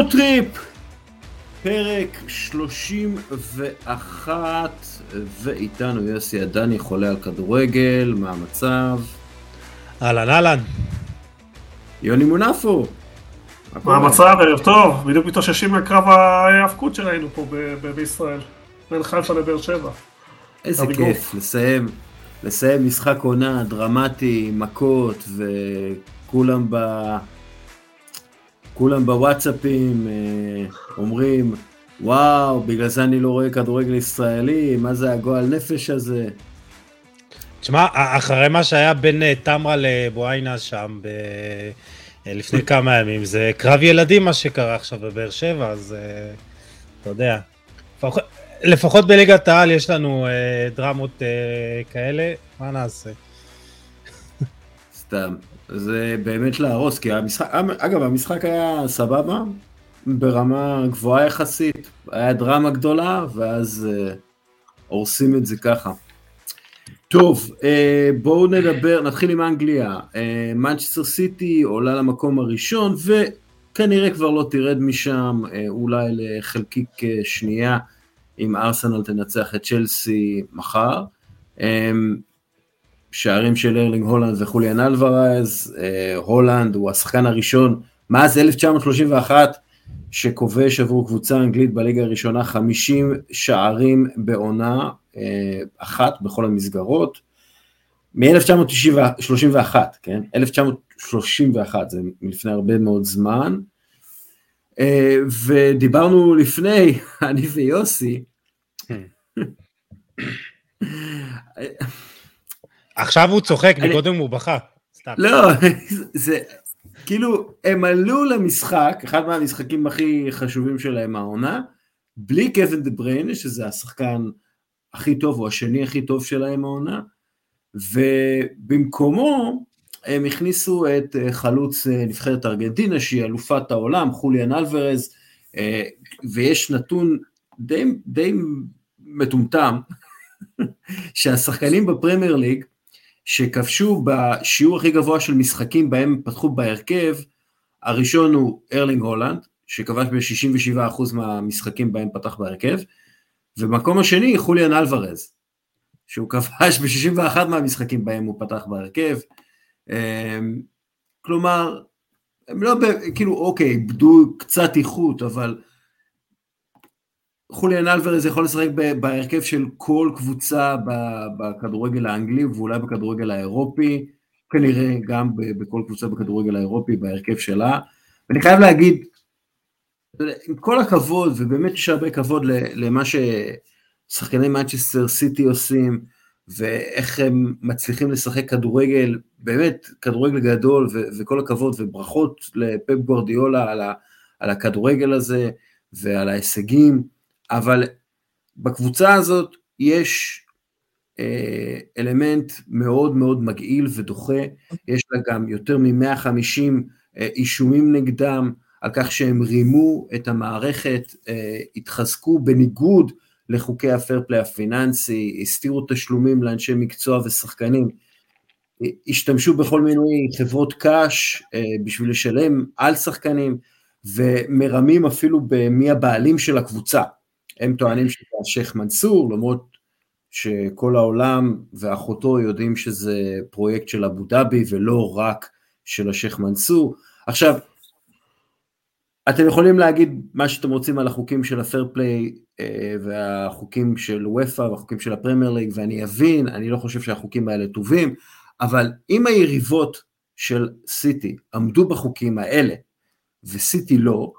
יורוטריפ, פרק 31, ואיתנו יוסי עדני חולה על כדורגל, מה המצב? אהלן אהלן. יוני מונפו. מה המצב? ערב טוב, בדיוק מתאוששים מהקרב ההאבקות שראינו פה בישראל, בין חיפה לבאר שבע. איזה כיף, לסיים, לסיים משחק עונה דרמטי, מכות, וכולם ב... כולם בוואטסאפים אה, אומרים, וואו, בגלל זה אני לא רואה כדורגל ישראלי, מה זה הגועל נפש הזה? תשמע, אחרי מה שהיה בין אה, תמרה לבואיינה שם ב... אה, לפני כמה ימים, זה קרב ילדים מה שקרה עכשיו בבאר שבע, אז אתה יודע. לפחות בליגת העל יש לנו דרמות כאלה, מה נעשה? סתם. זה באמת להרוס, כי המשחק, אגב, המשחק היה סבבה, ברמה גבוהה יחסית, היה דרמה גדולה, ואז uh, הורסים את זה ככה. טוב, uh, בואו נדבר, נתחיל עם אנגליה. מנצ'סטר uh, סיטי עולה למקום הראשון, וכנראה כבר לא תרד משם, uh, אולי לחלקיק uh, שנייה, אם ארסנל תנצח את צ'לסי מחר. שערים של ארלינג הולנד וחוליאן אלוורז, אה, הולנד הוא השחקן הראשון מאז 1931 שכובש עבור קבוצה אנגלית בליגה הראשונה 50 שערים בעונה אה, אחת בכל המסגרות. מ-1931, כן? 1931, זה מלפני הרבה מאוד זמן. אה, ודיברנו לפני, אני ויוסי, עכשיו הוא צוחק. מקודם הוא בכה. סתם. לא, זה, כאילו, הם עלו למשחק, אחד מהמשחקים הכי חשובים שלהם העונה, בלי קווין דה בריין, שזה השחקן הכי טוב, או השני הכי טוב שלהם העונה, ובמקומו הם הכניסו את אה, חלוץ אה, נבחרת ארגנטינה, שהיא אלופת העולם, חוליאן אלוורז, אה, ויש נתון די, די מטומטם, שהשחקנים בפרמייר ליג, שכבשו בשיעור הכי גבוה של משחקים בהם פתחו בהרכב, הראשון הוא ארלינג הולנד, שכבש ב-67% מהמשחקים בהם פתח בהרכב, ומקום השני חוליאן אלוורז, שהוא כבש ב-61 מהמשחקים בהם הוא פתח בהרכב. אמ, כלומר, הם לא, כאילו, אוקיי, איבדו קצת איכות, אבל חוליאן אלוורז יכול לשחק בהרכב של כל קבוצה בכדורגל האנגלי ואולי בכדורגל האירופי, כנראה גם בכל קבוצה בכדורגל האירופי בהרכב שלה. ואני חייב להגיד, עם כל הכבוד, ובאמת יש הרבה כבוד למה ששחקני מנצ'סטר סיטי עושים, ואיך הם מצליחים לשחק כדורגל, באמת כדורגל גדול, וכל הכבוד וברכות לפפ גורדיולה על, על הכדורגל הזה ועל ההישגים. אבל בקבוצה הזאת יש אה, אלמנט מאוד מאוד מגעיל ודוחה, יש לה גם יותר מ-150 אה, אישומים נגדם על כך שהם רימו את המערכת, אה, התחזקו בניגוד לחוקי הפרפלי הפיננסי, הסתירו תשלומים לאנשי מקצוע ושחקנים, השתמשו בכל מיני חברות קאש בשביל לשלם על שחקנים, ומרמים אפילו במי הבעלים של הקבוצה. הם טוענים שזה השייח' מנסור, למרות שכל העולם ואחותו יודעים שזה פרויקט של אבו דאבי ולא רק של השייח' מנסור. עכשיו, אתם יכולים להגיד מה שאתם רוצים על החוקים של ה fair play אה, והחוקים של ופא והחוקים של הפרמייר ליג, ואני אבין, אני לא חושב שהחוקים האלה טובים, אבל אם היריבות של סיטי עמדו בחוקים האלה, וסיטי לא,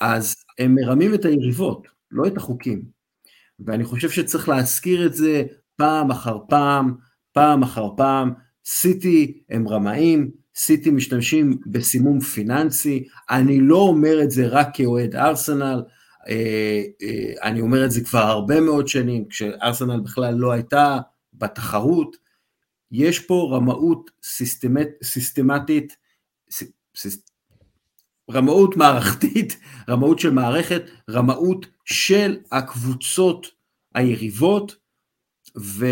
אז הם מרמים את היריבות. לא את החוקים. ואני חושב שצריך להזכיר את זה פעם אחר פעם, פעם אחר פעם. סיטי הם רמאים, סיטי משתמשים בסימום פיננסי, אני לא אומר את זה רק כאוהד ארסנל, אה, אה, אני אומר את זה כבר הרבה מאוד שנים, כשארסנל בכלל לא הייתה בתחרות, יש פה רמאות סיסטמט-, סיסטמטית, רמאות מערכתית, רמאות של מערכת, רמאות של הקבוצות היריבות, ו...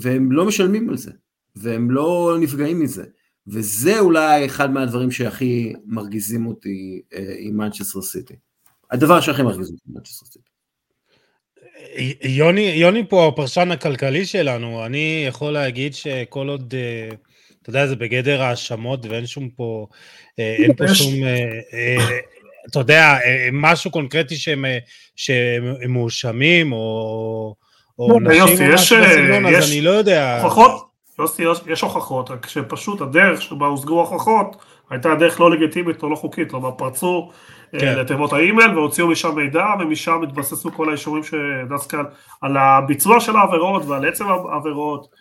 והם לא משלמים על זה, והם לא נפגעים מזה. וזה אולי אחד מהדברים שהכי מרגיזים אותי אה, עם מנצ'סטר סיטי. הדבר שהכי מרגיז אותי במנצ'סטר סיטי. יוני, יוני פה הפרשן הכלכלי שלנו, אני יכול להגיד שכל עוד, אה, אתה יודע, זה בגדר האשמות ואין שום פה, אה, אין פה שום, אה, אתה יודע, משהו קונקרטי שהם, שהם מואשמים או, או לא, נשים יוסי, יש, בסגנון, אז אני לא יודע. הוכחות, יוסי, יש- הוכחות, רק שפשוט הדרך שבה הושגו ההוכחות הייתה דרך לא לגיטימית או לא חוקית, כלומר פרצו כן. לתיבות האימייל והוציאו משם מידע ומשם התבססו כל האישורים שדסקל על הביצוע של העבירות ועל עצם העבירות, אה,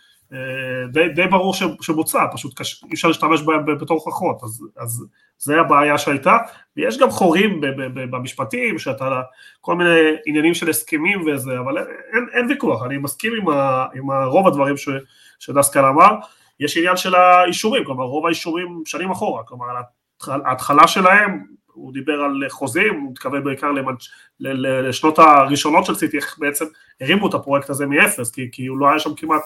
די, די ברור שבוצע, פשוט אי אפשר להשתמש בהם בתור הוכחות, אז, אז זה הבעיה שהייתה, ויש גם חורים במשפטים, שאתה, כל מיני עניינים של הסכמים וזה, אבל אין, אין ויכוח, אני מסכים עם, ה, עם ה- רוב הדברים ש, שדסקל אמר, יש עניין של האישורים, כלומר רוב האישורים שנים אחורה, כלומר ההתחל- ההתחלה שלהם, הוא דיבר על חוזים, הוא מתכוון בעיקר למנ- ל- ל- לשנות הראשונות של סיטי, איך בעצם הרימו את הפרויקט הזה מאפס, כי, כי הוא לא היה שם כמעט,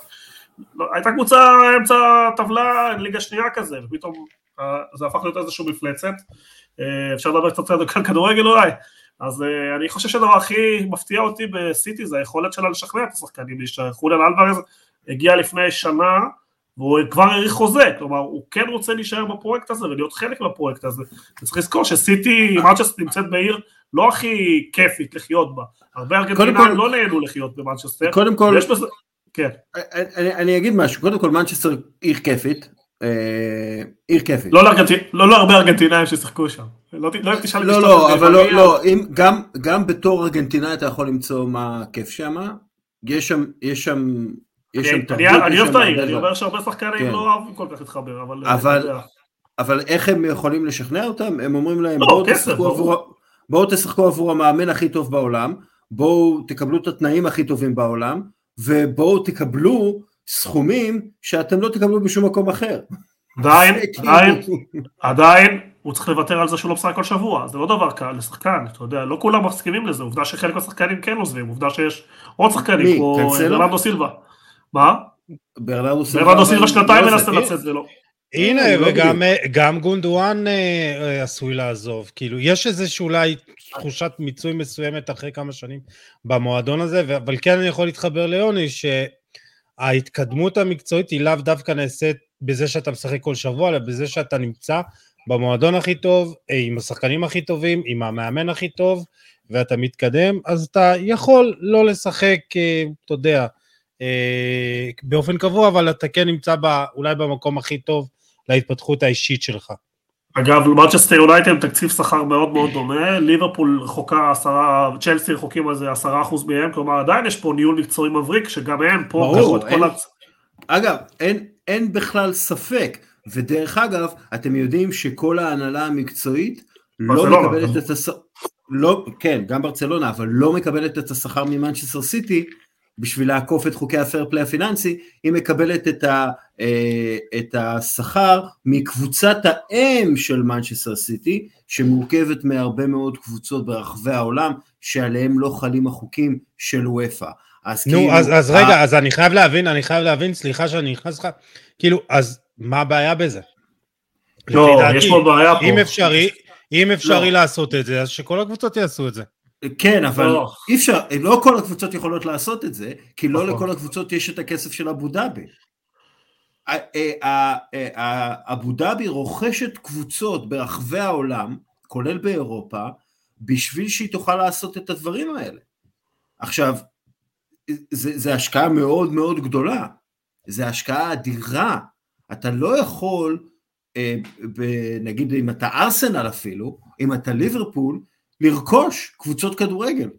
לא, הייתה קבוצה אמצע טבלה, ליגה שנייה כזה, ופתאום אה, זה הפך להיות איזושהי מפלצת, אה, אפשר לדבר קצת על כדורגל אולי, אז אה, אני חושב שהדבר הכי מפתיע אותי בסיטי זה היכולת שלה לשכנע את השחקנים להישאר, חוליאן אלוורז הגיע לפני שנה, והוא כבר האריך חוזה, כלומר הוא כן רוצה להישאר בפרויקט הזה ולהיות חלק מהפרויקט הזה. וצריך לזכור שסיטי, מנצ'סטר נמצאת בעיר לא הכי כיפית לחיות בה. הרבה ארגנטינאים לא נהנו לחיות במנצ'סטר. קודם כל, כן, אני, אני אגיד משהו, קודם כל מנצ'סטר עיר כיפית, אה, עיר כיפית. לא לארגנטינ- לא לא הרבה ארגנטינאים ששיחקו שם. לא לא תשאל לא, לא, אבל לא. לא, אם, גם, גם בתור ארגנטינאי אתה יכול למצוא מה כיף שם, יש שם, יש שם, יש שם תרבות, אני אוהב את העיר, אני. אומר שהרבה שחקנים כן. לא אוהבים כל כך להתחבר, אבל... אבל- אתה יודע. אבל איך הם יכולים לשכנע אותם? הם אומרים להם לא, בואו תשחקו עבור המאמן הכי טוב בעולם, בואו תקבלו את התנאים הכי טובים בעולם, ובואו תקבלו סכומים שאתם לא תקבלו בשום מקום אחר. עדיין, זה עדיין, כאילו- עדיין הוא צריך לוותר על זה שהוא לא משחק כל שבוע, זה לא דבר קל לשחקן, אתה יודע, לא כולם מסכימים לזה, עובדה שחלק מהשחקנים כן עוזבים, עובדה שיש עוד? שחקנים כמו? ברנרדו סילבה. מה? ברנרדו סילבה, שנתיים לא מנסה זה. לצאת ולא. הנה, לא וגם גם גונדואן אה, אה, עשוי לעזוב. כאילו, יש איזושהי אולי תחושת מיצוי מסוימת אחרי כמה שנים במועדון הזה, אבל כן אני יכול להתחבר ליוני, שההתקדמות המקצועית היא לאו דווקא נעשית בזה שאתה משחק כל שבוע, אלא בזה שאתה נמצא במועדון הכי טוב, אה, עם השחקנים הכי טובים, עם המאמן הכי טוב, ואתה מתקדם, אז אתה יכול לא לשחק, אה, אתה יודע, אה, באופן קבוע, אבל אתה כן נמצא ב, אולי במקום הכי טוב להתפתחות האישית שלך. אגב, מנצ'סטר יונייטד עם תקציב שכר מאוד מאוד דומה, ליברפול רחוקה עשרה, צ'לסי רחוקים על זה עשרה אחוז מהם, כלומר עדיין יש פה ניהול מקצועי מבריק, שגם הם פה ברור, אין- כל ה... אגב, אין, אין בכלל ספק, ודרך אגב, אתם יודעים שכל ההנהלה המקצועית לא. מקבלת את השכר, לא, כן, גם ברצלונה, אבל לא מקבלת את השכר ממנצ'סטר סיטי בשביל לעקוף את חוקי ה fair play הפיננסי, היא מקבלת את, ה, אה, את השכר מקבוצת האם של מנצ'סטר סיטי, שמורכבת מהרבה מאוד קבוצות ברחבי העולם, שעליהם לא חלים החוקים של אופ"א. אז נו, כאילו, אז, אז ה- רגע, אז אני חייב להבין, אני חייב להבין, סליחה שאני נכנס לך, כאילו, אז מה הבעיה בזה? לא, לפי דעתי, יש פה בעיה פה. אם אפשרי, אם אפשרי לא. לעשות את זה, אז שכל הקבוצות יעשו את זה. כן, אבל לא. אי אפשר, לא כל הקבוצות יכולות לעשות את זה, כי לא נכון. לכל הקבוצות יש את הכסף של אבו דאבי. ה- ה- ה- אבו דאבי רוכשת קבוצות ברחבי העולם, כולל באירופה, בשביל שהיא תוכל לעשות את הדברים האלה. עכשיו, זה, זה השקעה מאוד מאוד גדולה, זה השקעה אדירה, אתה לא יכול, אה, נגיד אם אתה ארסנל אפילו, אם אתה ליברפול, לרכוש קבוצות כדורגל.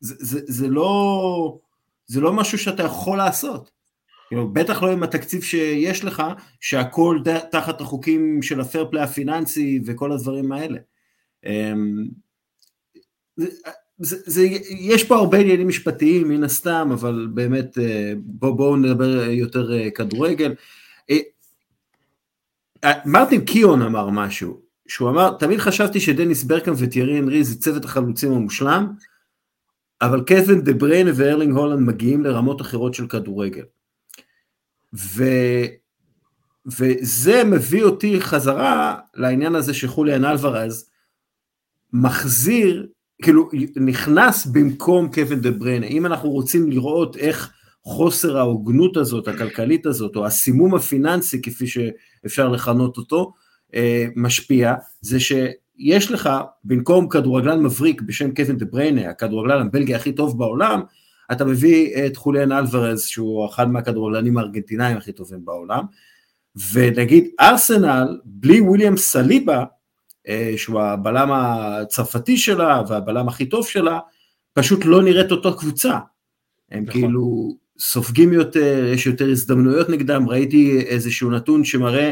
זה, זה, זה, לא, זה לא משהו שאתה יכול לעשות. בטח לא עם התקציב שיש לך, שהכל ד- תחת החוקים של הפייר פליי הפיננסי וכל הדברים האלה. אמ, זה, זה, זה, יש פה הרבה עניינים משפטיים מן הסתם, אבל באמת אה, בואו בוא נדבר יותר אה, כדורגל. אה, מרטין קיון אמר משהו, שהוא אמר, תמיד חשבתי שדניס ברגקאמפ ותיירי אנרי זה צוות החלוצים המושלם, אבל קווין דה בריינה וארלינג הולאנד מגיעים לרמות אחרות של כדורגל. ו... וזה מביא אותי חזרה לעניין הזה שחוליאן אלווארז מחזיר כאילו נכנס במקום קווין דה בריינה, אם אנחנו רוצים לראות איך חוסר ההוגנות הזאת, הכלכלית הזאת, או הסימום הפיננסי כפי שאפשר לכנות אותו, משפיע, זה שיש לך במקום כדורגלן מבריק בשם קווין דה בריינה, הכדורגלן הבלגי הכי טוב בעולם, אתה מביא את חוליאן אלוורז שהוא אחד מהכדורגלנים הארגנטינאים הכי טובים בעולם, ונגיד ארסנל בלי וויליאם סליבה, אה, שהוא הבלם הצרפתי שלה והבלם הכי טוב שלה, פשוט לא נראית אותו קבוצה. הם נכון. כאילו סופגים יותר, יש יותר הזדמנויות נגדם, ראיתי איזשהו נתון שמראה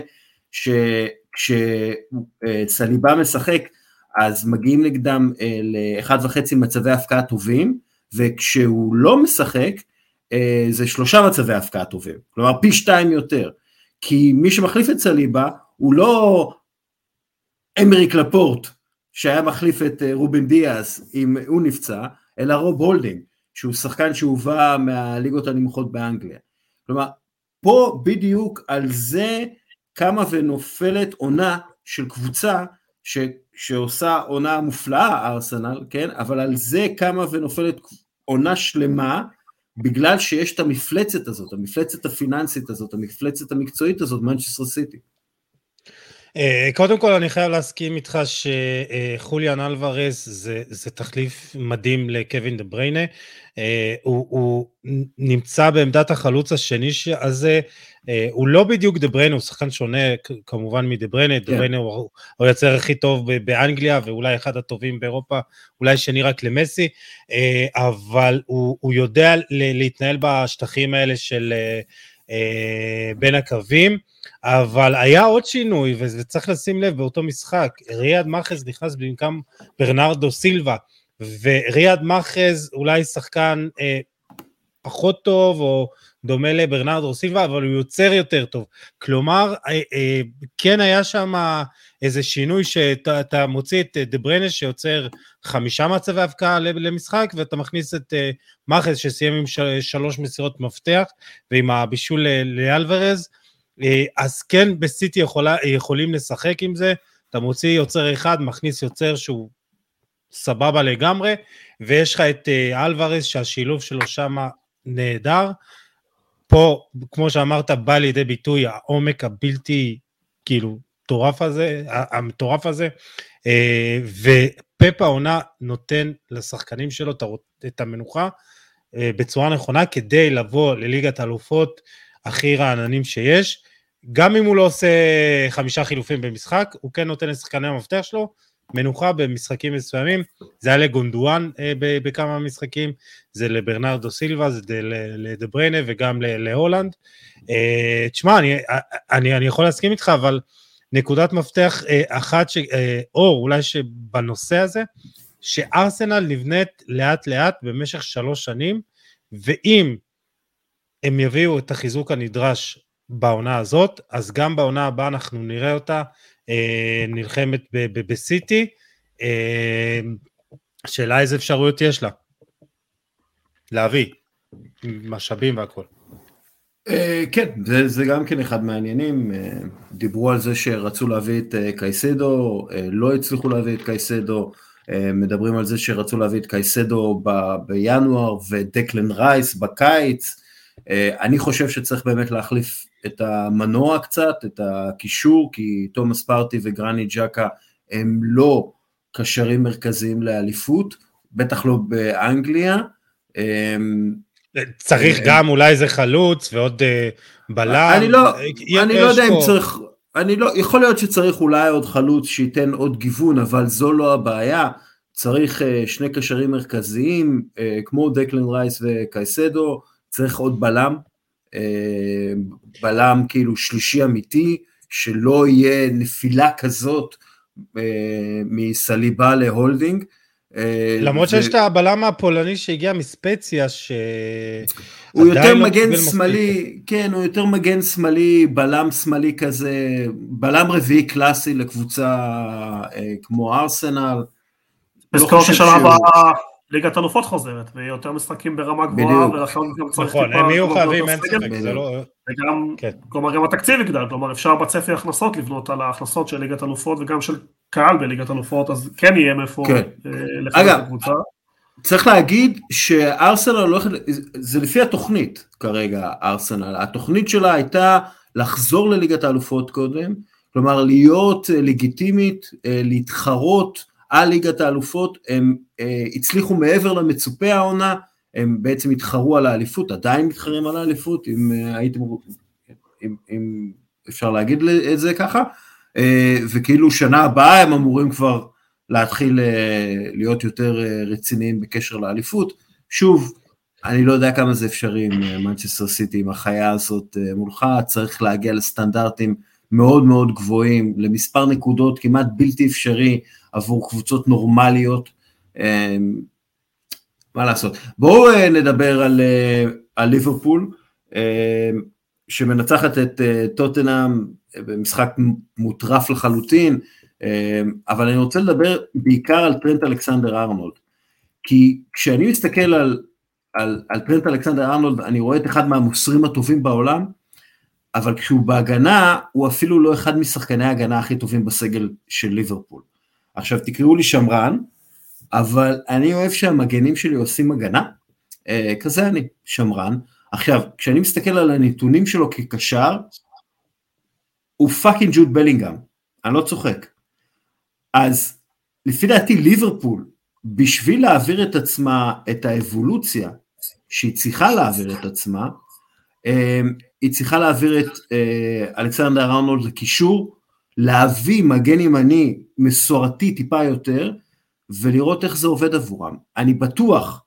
שכשסליבה משחק אז מגיעים נגדם אה, לאחד וחצי מצבי הפקעה טובים, וכשהוא לא משחק אה, זה שלושה מצבי הפקעה טובים, כלומר פי שתיים יותר, כי מי שמחליף את סליבה הוא לא איימריק לפורט שהיה מחליף את אה, רובין דיאס אם הוא נפצע, אלא רוב הולדינג, שהוא שחקן שהובא מהליגות הנמוכות באנגליה. כלומר, פה בדיוק על זה קמה ונופלת עונה של קבוצה ש, שעושה עונה מופלאה ארסנל, כן? אבל על זה קמה ונופלת עונה שלמה בגלל שיש את המפלצת הזאת, המפלצת הפיננסית הזאת, המפלצת המקצועית הזאת, מנצ'סטר סיטי. אה, קודם כל אני חייב להסכים איתך שחוליאן אלוורז זה, זה תחליף מדהים לקווין דה בריינה. אה, הוא, הוא נמצא בעמדת החלוץ השני הזה, אה, הוא לא בדיוק דה בריינה, הוא שחקן שונה כמובן מדה בריינה, דה בריינה הוא היוצר הכי טוב באנגליה ואולי אחד הטובים באירופה, אולי שני רק למסי, אבל הוא, הוא יודע להתנהל בשטחים האלה של בין הקווים. אבל היה עוד שינוי, וצריך לשים לב באותו משחק, ריאד מאחז נכנס במקום ברנרדו סילבה, וריאד מאחז אולי שחקן אה, פחות טוב, או דומה לברנרדו סילבה, אבל הוא יוצר יותר טוב. כלומר, אה, אה, כן היה שם איזה שינוי שאתה מוציא את דה ברנס שיוצר חמישה מצבי הבקעה למשחק, ואתה מכניס את אה, מאחז שסיים עם שלוש מסירות מפתח, ועם הבישול לאלוורז. אה, אז כן בסיטי יכולה, יכולים לשחק עם זה, אתה מוציא יוצר אחד, מכניס יוצר שהוא סבבה לגמרי, ויש לך את אה, אלוורז שהשילוב שלו שם נהדר. פה, כמו שאמרת, בא לידי ביטוי העומק הבלתי, כאילו, מטורף הזה, המטורף הזה, אה, ופפה עונה נותן לשחקנים שלו את המנוחה בצורה נכונה כדי לבוא לליגת האלופות הכי רעננים שיש. גם אם הוא לא עושה חמישה חילופים במשחק, הוא כן נותן לשחקני המפתח שלו מנוחה במשחקים מסוימים, זה היה לגונדואן אה, בכמה משחקים, זה לברנרדו סילבה, זה לדבריינה וגם להולנד. אה, תשמע, אני, אני, אני יכול להסכים איתך, אבל נקודת מפתח אה, אחת, ש, אה, או אולי שבנושא הזה, שארסנל נבנית לאט לאט במשך שלוש שנים, ואם הם יביאו את החיזוק הנדרש בעונה הזאת, אז גם בעונה הבאה אנחנו נראה אותה אה, נלחמת בסיטי. אה, שאלה איזה אפשרויות יש לה להביא, משאבים והכל. אה, כן, זה, זה גם כן אחד מהעניינים, אה, דיברו על זה שרצו להביא את אה, קייסדו, לא הצליחו להביא את קייסדו, מדברים על זה שרצו להביא את קייסדו ב, בינואר ודקלן רייס בקיץ, אני חושב שצריך באמת להחליף את המנוע קצת, את הקישור, כי תומאס פארטי וגרני ג'קה הם לא קשרים מרכזיים לאליפות, בטח לא באנגליה. צריך גם אולי איזה חלוץ ועוד אה, בלם. אני לא, אני לא יודע אם צריך, אני לא, יכול להיות שצריך אולי עוד חלוץ שייתן עוד גיוון, אבל זו לא הבעיה. צריך אה, שני קשרים מרכזיים, אה, כמו דקלן רייס וקייסדו, צריך עוד בלם, אה, בלם כאילו שלישי אמיתי, שלא יהיה נפילה כזאת אה, מסליבה להולדינג. אה, למרות שיש את הבלם הפולני שהגיע מספציה, ש... הוא יותר לא מגן שמאלי, כן, הוא יותר מגן שמאלי, בלם שמאלי כזה, בלם רביעי קלאסי לקבוצה כמו ארסנל. נזכור ששנה הבאה ליגת אלופות חוזרת, ויהיה יותר משחקים ברמה גבוהה, ולכן גם צריך נכון, טיפה... נכון, הם יהיו חייבים, אין ספק, זה לא... וגם, כן. כלומר גם התקציב יגדל, כלומר אפשר בצפי הכנסות לבנות על ההכנסות של ליגת אלופות וגם של קהל בליגת אלופות, אז כן יהיה מאיפה כן. לחזק את הקבוצה. צריך להגיד שארסנל הולכת, זה לפי התוכנית כרגע, ארסנל, התוכנית שלה הייתה לחזור לליגת האלופות קודם, כלומר להיות לגיטימית, להתחרות על ליגת האלופות, הם הצליחו מעבר למצופה העונה, הם בעצם התחרו על האליפות, עדיין מתחרים על האליפות, אם הייתם, אם, אם אפשר להגיד את זה ככה, וכאילו שנה הבאה הם אמורים כבר להתחיל להיות יותר רציניים בקשר לאליפות. שוב, אני לא יודע כמה זה אפשרי עם מנצ'סטר סיטי, עם החיה הזאת מולך, צריך להגיע לסטנדרטים מאוד מאוד גבוהים, למספר נקודות כמעט בלתי אפשרי עבור קבוצות נורמליות. מה לעשות? בואו נדבר על, על ליברפול, שמנצחת את טוטנאם במשחק מוטרף לחלוטין, אבל אני רוצה לדבר בעיקר על טרנט אלכסנדר ארנולד, כי כשאני מסתכל על, על, על טרנט אלכסנדר ארנולד, אני רואה את אחד מהמוסרים הטובים בעולם, אבל כשהוא בהגנה, הוא אפילו לא אחד משחקני ההגנה הכי טובים בסגל של ליברפול. עכשיו תקראו לי שמרן, אבל אני אוהב שהמגנים שלי עושים הגנה, אה, כזה אני, שמרן. עכשיו, כשאני מסתכל על הנתונים שלו כקשר, הוא fucking ג'וד בלינגהם, אני לא צוחק. אז לפי דעתי ליברפול, בשביל להעביר את עצמה, את האבולוציה שהיא צריכה להעביר את עצמה, אה, היא צריכה להעביר את אה, אלכסנדר-ארנולד לקישור, להביא מגן ימני מסורתי טיפה יותר, ולראות איך זה עובד עבורם. אני בטוח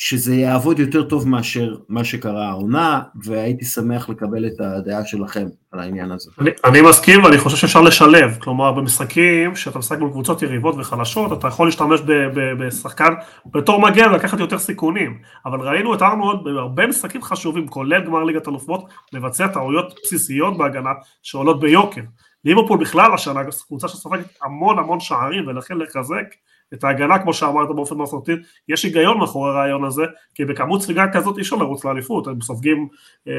שזה יעבוד יותר טוב מאשר מה שקרה העונה, והייתי שמח לקבל את הדעה שלכם על העניין הזה. אני, אני מסכים ואני חושב שאפשר לשלב, כלומר במשחקים שאתה משחק מול קבוצות יריבות וחלשות, אתה יכול להשתמש ב, ב, בשחקן בתור מגן ולקחת יותר סיכונים, אבל ראינו את ארנולד בהרבה משחקים חשובים, כולל גמר ליגת אלופות, לבצע טעויות בסיסיות בהגנה שעולות ביוקר. ליברפול בכלל השנה, קבוצה שסופגת המון המון שערים ולכן לחזק את ההגנה כמו שאמרת באופן מסורתי, יש היגיון מאחורי הרעיון הזה, כי בכמות ספיגה כזאת אי אפשר לרוץ לאליפות, הם סופגים אה,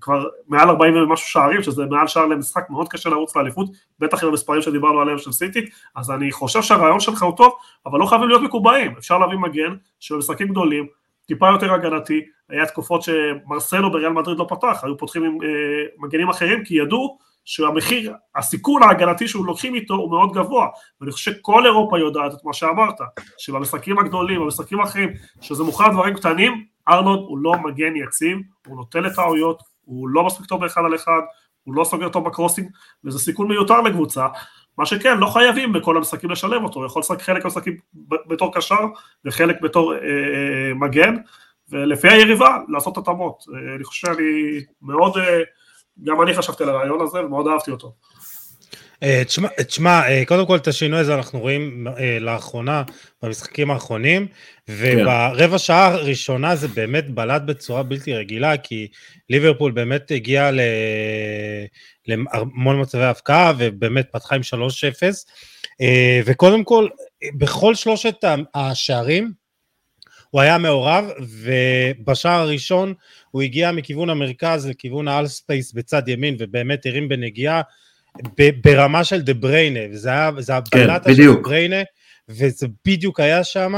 כבר מעל 40 ומשהו שערים, שזה מעל שער למשחק, מאוד קשה לרוץ לאליפות, בטח עם המספרים שדיברנו עליהם של סיטי, אז אני חושב שהרעיון שלך הוא טוב, אבל לא חייבים להיות מקובעים, אפשר להביא מגן שבמשחקים גדולים, טיפה יותר הגנתי, היה תקופות שמרסלו בריאל מדריד לא פתח, היו פותחים עם אה, מגנים אחרים, כי ידעו שהמחיר, הסיכון ההגנתי שהוא לוקחים איתו הוא מאוד גבוה, ואני חושב שכל אירופה יודעת את מה שאמרת, שבמשחקים הגדולים, במשחקים האחרים, שזה מוכר דברים קטנים, ארנולד הוא לא מגן יציב, הוא נוטה לטעויות, הוא לא מספיק טוב באחד על אחד, הוא לא סוגר טוב בקרוסינג, וזה סיכון מיותר לקבוצה, מה שכן, לא חייבים בכל המשחקים לשלב אותו, הוא יכול לשחק חלק מהמשחקים בתור קשר וחלק בתור אה, אה, מגן, ולפי היריבה לעשות התאמות. אה, אני חושב שאני מאוד... אה, גם אני חשבתי על הרעיון הזה ומאוד אהבתי אותו. אה, תשמע, קודם כל את השינוי הזה אנחנו רואים לאחרונה במשחקים האחרונים, וברבע שעה הראשונה זה באמת בלט בצורה בלתי רגילה, כי ליברפול באמת הגיעה להמון מצבי הפקעה, ובאמת פתחה עם 3-0, וקודם כל, בכל שלושת השערים, הוא היה מעורב, ובשער הראשון הוא הגיע מכיוון המרכז לכיוון ה half space בצד ימין, ובאמת הרים בנגיעה ברמה של דה בריינה, וזה היה, זה הבלטה כן, של דה בריינה, וזה בדיוק היה שם.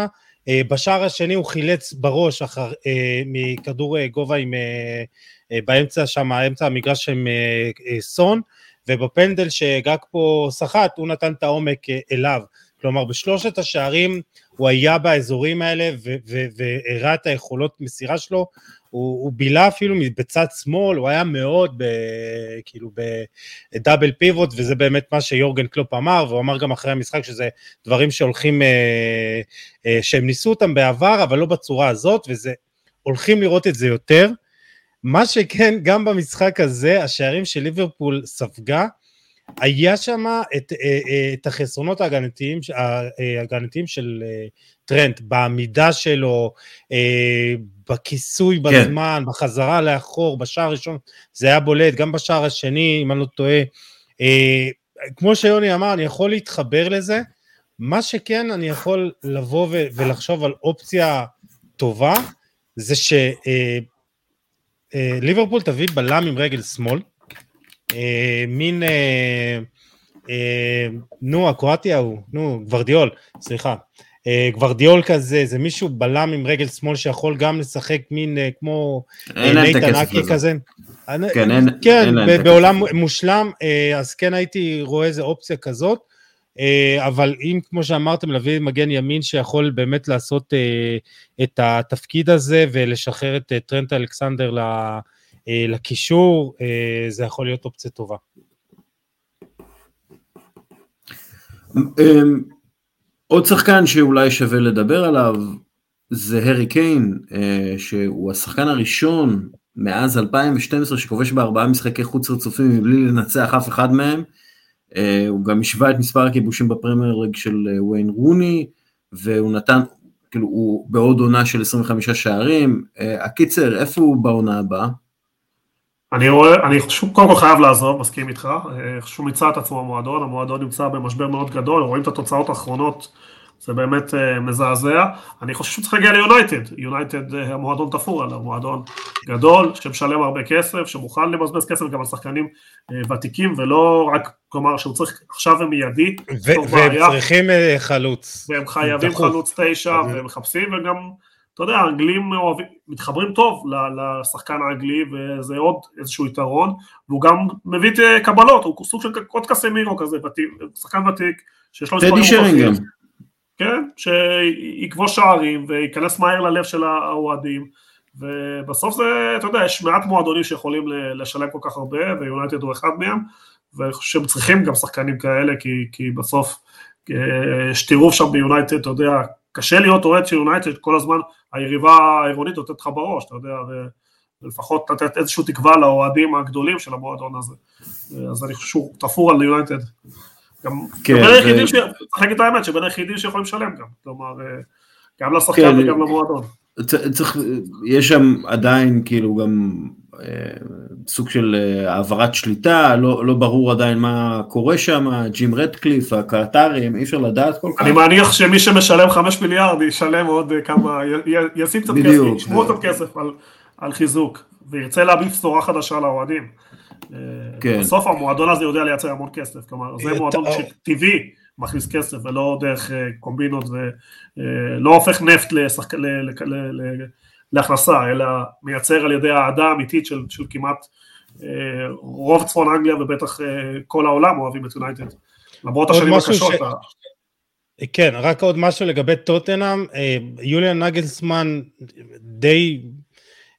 אה, בשער השני הוא חילץ בראש אחר, אה, מכדור אה, גובה עם, באמצע שם, אמצע המגרש עם סון, ובפנדל שגג פה סחט, הוא נתן את העומק אליו. כלומר, בשלושת השערים הוא היה באזורים האלה והראה את היכולות מסירה שלו, הוא, הוא בילה אפילו בצד שמאל, הוא היה מאוד ב, כאילו בדאבל פיבוט, וזה באמת מה שיורגן קלופ אמר, והוא אמר גם אחרי המשחק שזה דברים שהולכים, אה, אה, שהם ניסו אותם בעבר, אבל לא בצורה הזאת, וזה, הולכים לראות את זה יותר. מה שכן, גם במשחק הזה, השערים של ליברפול ספגה, היה שם את, אה, אה, את החסרונות ההגנתיים, ההגנתיים של אה, טרנט, בעמידה שלו, בכיסוי כן. בזמן, כן. בחזרה לאחור, בשער הראשון, זה היה בולט, גם בשער השני, אם אני לא טועה. כמו שיוני אמר, אני יכול להתחבר לזה, מה שכן אני יכול לבוא ולחשוב על אופציה טובה, זה שליברפול תביא בלם עם רגל שמאל, אה, מין, אה, אה, נו, הקרואטי ההוא, נו, גוורדיאול, סליחה. אה, גוורדיאול כזה, זה מישהו בלם עם רגל שמאל שיכול גם לשחק מין אה, כמו נייתן אקי כזה. כן, אין, כן אין בעולם מושלם, אז כן הייתי רואה איזה אופציה כזאת. אבל אם כמו שאמרתם להביא מגן ימין שיכול באמת לעשות את התפקיד הזה ולשחרר את טרנט אלכסנדר לקישור, זה יכול להיות אופציה טובה. אמ, עוד שחקן שאולי שווה לדבר עליו זה הרי קיין, אה, שהוא השחקן הראשון מאז 2012 שכובש בארבעה משחקי חוץ רצופים מבלי לנצח אף אחד מהם. אה, הוא גם השווה את מספר הכיבושים בפרמייר ליג של אה, וויין רוני, והוא נתן, כאילו, הוא בעוד עונה של 25 שערים. הקיצר, איפה הוא בעונה הבאה? אני רואה, אני שוב קודם כל חייב לעזוב, מסכים איתך, שהוא מיצה את עצמו המועדון, המועדון נמצא במשבר מאוד גדול, רואים את התוצאות האחרונות, זה באמת uh, מזעזע. אני חושב שהוא צריך להגיע ליונייטד, יונייטד uh, המועדון תפור עליו, מועדון גדול, שמשלם הרבה כסף, שמוכן לבזבז כסף גם על שחקנים uh, ותיקים, ולא רק, כלומר שהוא צריך עכשיו ומיידי, והם צריכים uh, חלוץ. והם חייבים דחוף. חלוץ תשע, והם מחפשים, וגם... אתה יודע, האנגלים מתחברים טוב לשחקן האנגלי וזה עוד איזשהו יתרון והוא גם מביא קבלות, הוא סוג של עוד קסמירו כזה, שחקן ותיק שיש לו מספרים מוכרחים, כן, שיכבוש שערים וייכנס מהר ללב של האוהדים ובסוף זה, אתה יודע, יש מעט מועדונים שיכולים לשלם כל כך הרבה ויונייטד הוא אחד מהם ואני חושב שהם צריכים גם שחקנים כאלה כי, כי בסוף אה, יש טירוף שם ביונייטד, אתה יודע, קשה להיות אוהד של יונייטד כל הזמן, היריבה העירונית נותנת לך בראש, אתה יודע, ולפחות לתת איזושהי תקווה לאוהדים הגדולים של המועדון הזה. אז אני חושב שהוא תפור על יונייטד. גם כן, בין היחידים, צריך להגיד את האמת, שבין היחידים שיכולים לשלם גם, כלומר, גם לשחקן כן, וגם למועדון. צריך, יש שם עדיין כאילו גם סוג של אה, העברת שליטה, לא, לא ברור עדיין מה קורה שם, ג'ים רדקליף, הקטרים, אי אפשר לדעת כל כך. אני מניח שמי שמשלם חמש מיליארד ישלם עוד כמה, ישים קצת כסף, ישמעו קצת כסף על, על חיזוק, וירצה להביא בשורה חדשה לאוהדים. אה, כן. בסוף המועדון הזה יודע לייצר המון כסף, כלומר זה מועדון שטבעי מכניס כסף ולא דרך אה, קומבינות ולא הופך נפט לשחק... להכנסה, אלא מייצר על ידי אהדה אמיתית של, של כמעט אה, רוב צפון אנגליה ובטח אה, כל העולם אוהבים את יונייטד, למרות השנים הקשות. ש... כן, רק עוד משהו לגבי טוטנאם, אה, יוליאן נגלסמן די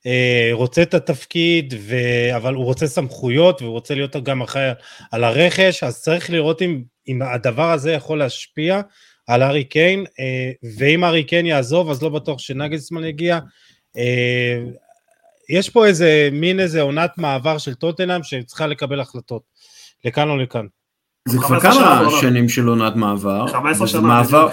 אה, רוצה את התפקיד, ו... אבל הוא רוצה סמכויות והוא רוצה להיות גם אחראי על הרכש, אז צריך לראות אם, אם הדבר הזה יכול להשפיע על הארי קיין, אה, ואם הארי קיין יעזוב אז לא בטוח שנגלסמן יגיע, אה, יש פה איזה מין איזה עונת מעבר של טוטנאם שצריכה לקבל החלטות, לכאן או לכאן. זה כבר כמה שנים של עונת מעבר. 15 שנה. מעבר,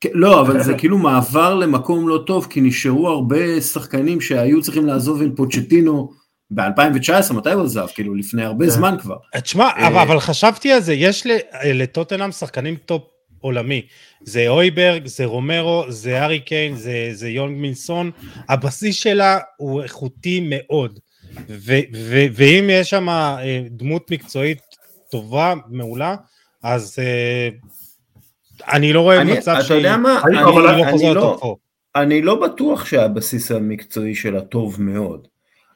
כן, לא, אבל זה כאילו מעבר למקום לא טוב, כי נשארו הרבה שחקנים שהיו צריכים לעזוב עם פוצ'טינו ב-2019, מתי הוא עזב? כאילו לפני הרבה כן. זמן כבר. תשמע, אה, אבל חשבתי על זה, יש לטוטנאם שחקנים top עולמי. זה הויברג, זה רומרו, זה הארי קיין, זה, זה יונג מין סון, הבסיס שלה הוא איכותי מאוד. ו, ו, ואם יש שם אה, דמות מקצועית טובה, מעולה, אז אה, אני לא רואה אני, מצב שהיא... אתה יודע מה, אני, אני, לא, אני, לא, אני לא בטוח שהבסיס המקצועי שלה טוב מאוד.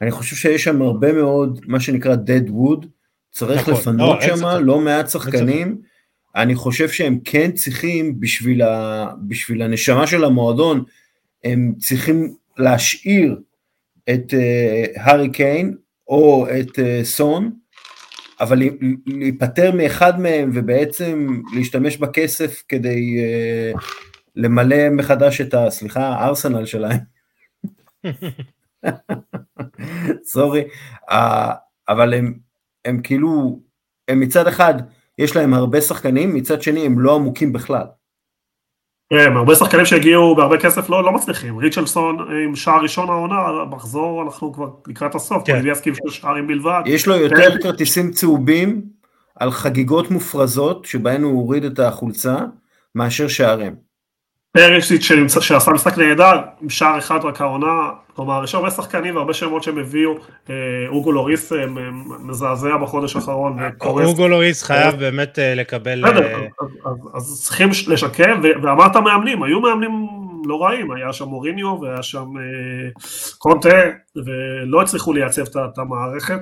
אני חושב שיש שם הרבה מאוד, מה שנקרא dead wood, צריך נכון, לפנות לא, שם לא מעט שחקנים. אני חושב שהם כן צריכים, בשביל, ה, בשביל הנשמה של המועדון, הם צריכים להשאיר את uh, הארי קיין או את uh, סון, אבל להיפטר מאחד מהם ובעצם להשתמש בכסף כדי uh, למלא מחדש את ה... סליחה, הארסנל שלהם. סורי, uh, אבל הם, הם כאילו, הם מצד אחד, יש להם הרבה שחקנים, מצד שני הם לא עמוקים בכלל. כן, הרבה שחקנים שהגיעו בהרבה כסף לא, לא מצליחים. ריצ'לסון עם שער ראשון העונה, מחזור אנחנו כבר לקראת הסוף, כן. פוליביאסקי עם שני שערים בלבד. יש לו יותר כן. כרטיסים צהובים על חגיגות מופרזות שבהן הוא הוריד את החולצה, מאשר שערים. פרישיץ' שעשה משחק נהדר, עם שער אחד רק העונה, כלומר יש הרבה שחקנים והרבה שמות שהם הביאו, אה, אוגו לוריס אה, מזעזע בחודש האחרון. אוגו לוריס חייב באמת לקבל... אז צריכים לשקם, ואמרת מאמנים, היו מאמנים לא רעים, היה שם מוריניו והיה שם קונטה, ולא הצליחו לייצב את המערכת.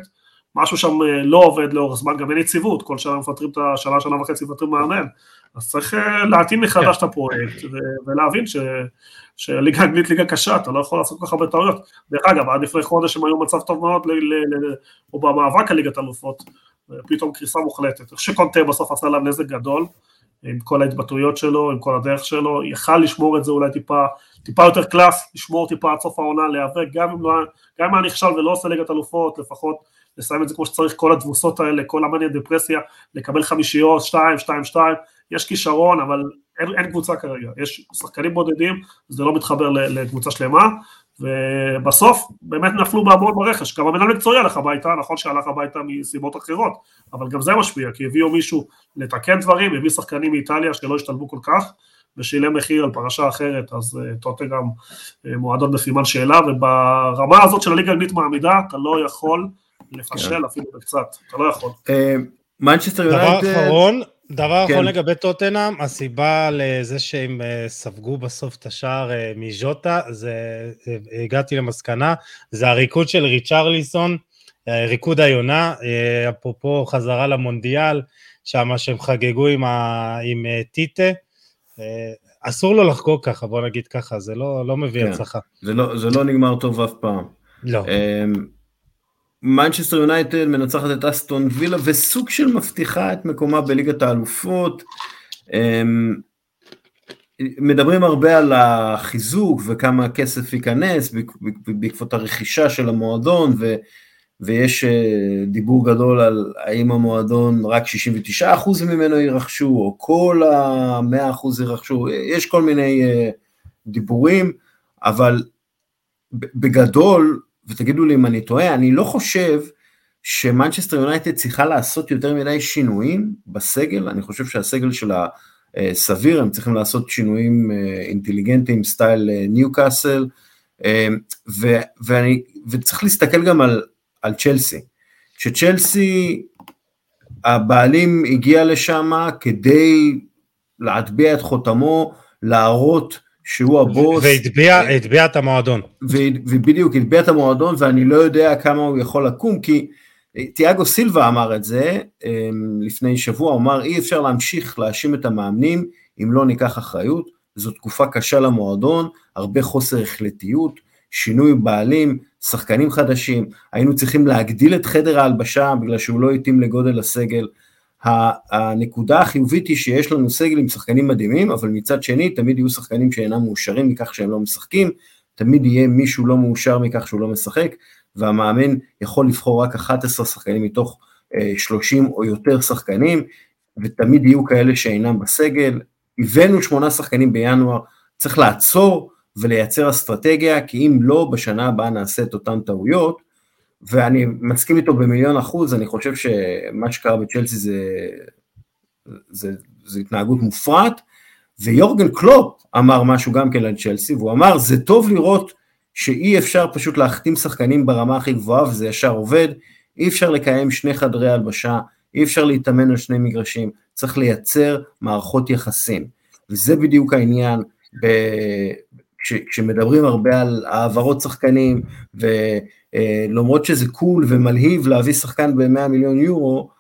משהו שם לא עובד לאורך זמן, גם אין יציבות, כל שנה מפטרים את השנה, שנה וחצי מפטרים מאמן. אז צריך אה, להתאים מחדש את הפרויקט ולהבין שליגה אנגלית ליגה קשה, אתה לא יכול לעשות כל כך הרבה טעויות. דרך אגב, עד לפני חודש הם היו במצב טוב מאוד, או במאבק על ליגת אלופות, פתאום קריסה מוחלטת. שקונטה בסוף עשה להם נזק גדול, עם כל ההתבטאויות שלו, עם כל הדרך שלו, יכל לשמור את זה אולי טיפה, טיפה יותר קלאס, לשמור טיפה עד סוף העונה, להיאבק, גם אם לא היה נכשל ולא עושה ליגת אלופות, לפחות לסיים את זה כמו שצריך, כל התבוסות האלה, כל המאניה דפרסיה, לקבל חמישיות, שתיים, שתיים, שתיים, יש כישרון, אבל אין, אין קבוצה כרגע, יש שחקנים בודדים, זה לא מתחבר לקבוצה שלמה, ובסוף באמת נפלו בהמון ברכש, גם המנהל מקצועי הלך הביתה, נכון שהלך הביתה מסיבות אחרות, אבל גם זה משפיע, כי הביאו מישהו לתקן דברים, הביא שחקנים מאיטליה שלא השתלבו כל כך, ושילם מחיר על פרשה אחרת, אז uh, טוטה גם uh, מועדון בסימן שאלה, וברמה הזאת של הליגה האנגלית מעמידה, אתה לא יכול לפשל כן. אפילו בקצת, אתה לא יכול. מנצ'סטר יונייטד... דבר אחרון, דבר כן. אחרון לגבי טוטנאם, הסיבה לזה שהם אה, ספגו בסוף את השער אה, מז'וטה, זה, אה, הגעתי למסקנה, זה הריקוד של ריצ'רליסון, ריקוד היונה, אפרופו חזרה למונדיאל, שם שהם חגגו עם, ה, עם טיטה, אסור לו לחגוג ככה, בוא נגיד ככה, זה לא, לא מביא כן. הצלחה. זה לא, זה לא נגמר טוב אף פעם. לא. מנצ'סטר יונייטד מנצחת את אסטון וילה וסוג של מבטיחה את מקומה בליגת האלופות. אמ, מדברים הרבה על החיזוק וכמה כסף ייכנס בעקבות הרכישה של המועדון ו, ויש אה, דיבור גדול על האם המועדון רק 69% ממנו ירכשו או כל ה-100% ירכשו, יש כל מיני אה, דיבורים, אבל בגדול ותגידו לי אם אני טועה, אני לא חושב שמנצ'סטר יונייטד צריכה לעשות יותר מדי שינויים בסגל, אני חושב שהסגל שלה אה, סביר, הם צריכים לעשות שינויים אה, אינטליגנטיים, סטייל אה, ניו קאסל, וצריך להסתכל גם על, על צ'לסי, שצ'לסי, הבעלים הגיע לשם כדי להטביע את חותמו, להראות שהוא הבוס. והטביע את המועדון. ובדיוק, הטביע את המועדון, ואני לא יודע כמה הוא יכול לקום, כי אה, תיאגו סילבה אמר את זה אמ, לפני שבוע, הוא אמר אי אפשר להמשיך להאשים את המאמנים אם לא ניקח אחריות, זו תקופה קשה למועדון, הרבה חוסר החלטיות, שינוי בעלים, שחקנים חדשים, היינו צריכים להגדיל את חדר ההלבשה בגלל שהוא לא התאים לגודל הסגל, הנקודה החיובית היא שיש לנו סגל עם שחקנים מדהימים, אבל מצד שני תמיד יהיו שחקנים שאינם מאושרים מכך שהם לא משחקים, תמיד יהיה מישהו לא מאושר מכך שהוא לא משחק, והמאמן יכול לבחור רק 11 שחקנים מתוך 30 אה, או יותר שחקנים, ותמיד יהיו כאלה שאינם בסגל. הבאנו שמונה שחקנים בינואר, צריך לעצור ולייצר אסטרטגיה, כי אם לא, בשנה הבאה נעשה את אותן טעויות, ואני מסכים איתו במיליון אחוז, אני חושב שמה שקרה בצ'לסי זה, זה, זה התנהגות מופרעת, ויורגן קלופ אמר משהו גם כן על צ'לסי, והוא אמר זה טוב לראות שאי אפשר פשוט להחתים שחקנים ברמה הכי גבוהה וזה ישר עובד, אי אפשר לקיים שני חדרי הלבשה, אי אפשר להתאמן על שני מגרשים, צריך לייצר מערכות יחסים, וזה בדיוק העניין, ב... כש, כשמדברים הרבה על העברות שחקנים, ולמרות שזה קול ומלהיב להביא שחקן ב-100 מיליון יורו,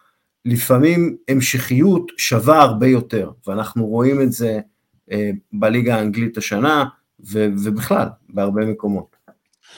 לפעמים המשכיות שווה הרבה יותר, ואנחנו רואים את זה אה, בליגה האנגלית השנה, ובכלל, בהרבה מקומות.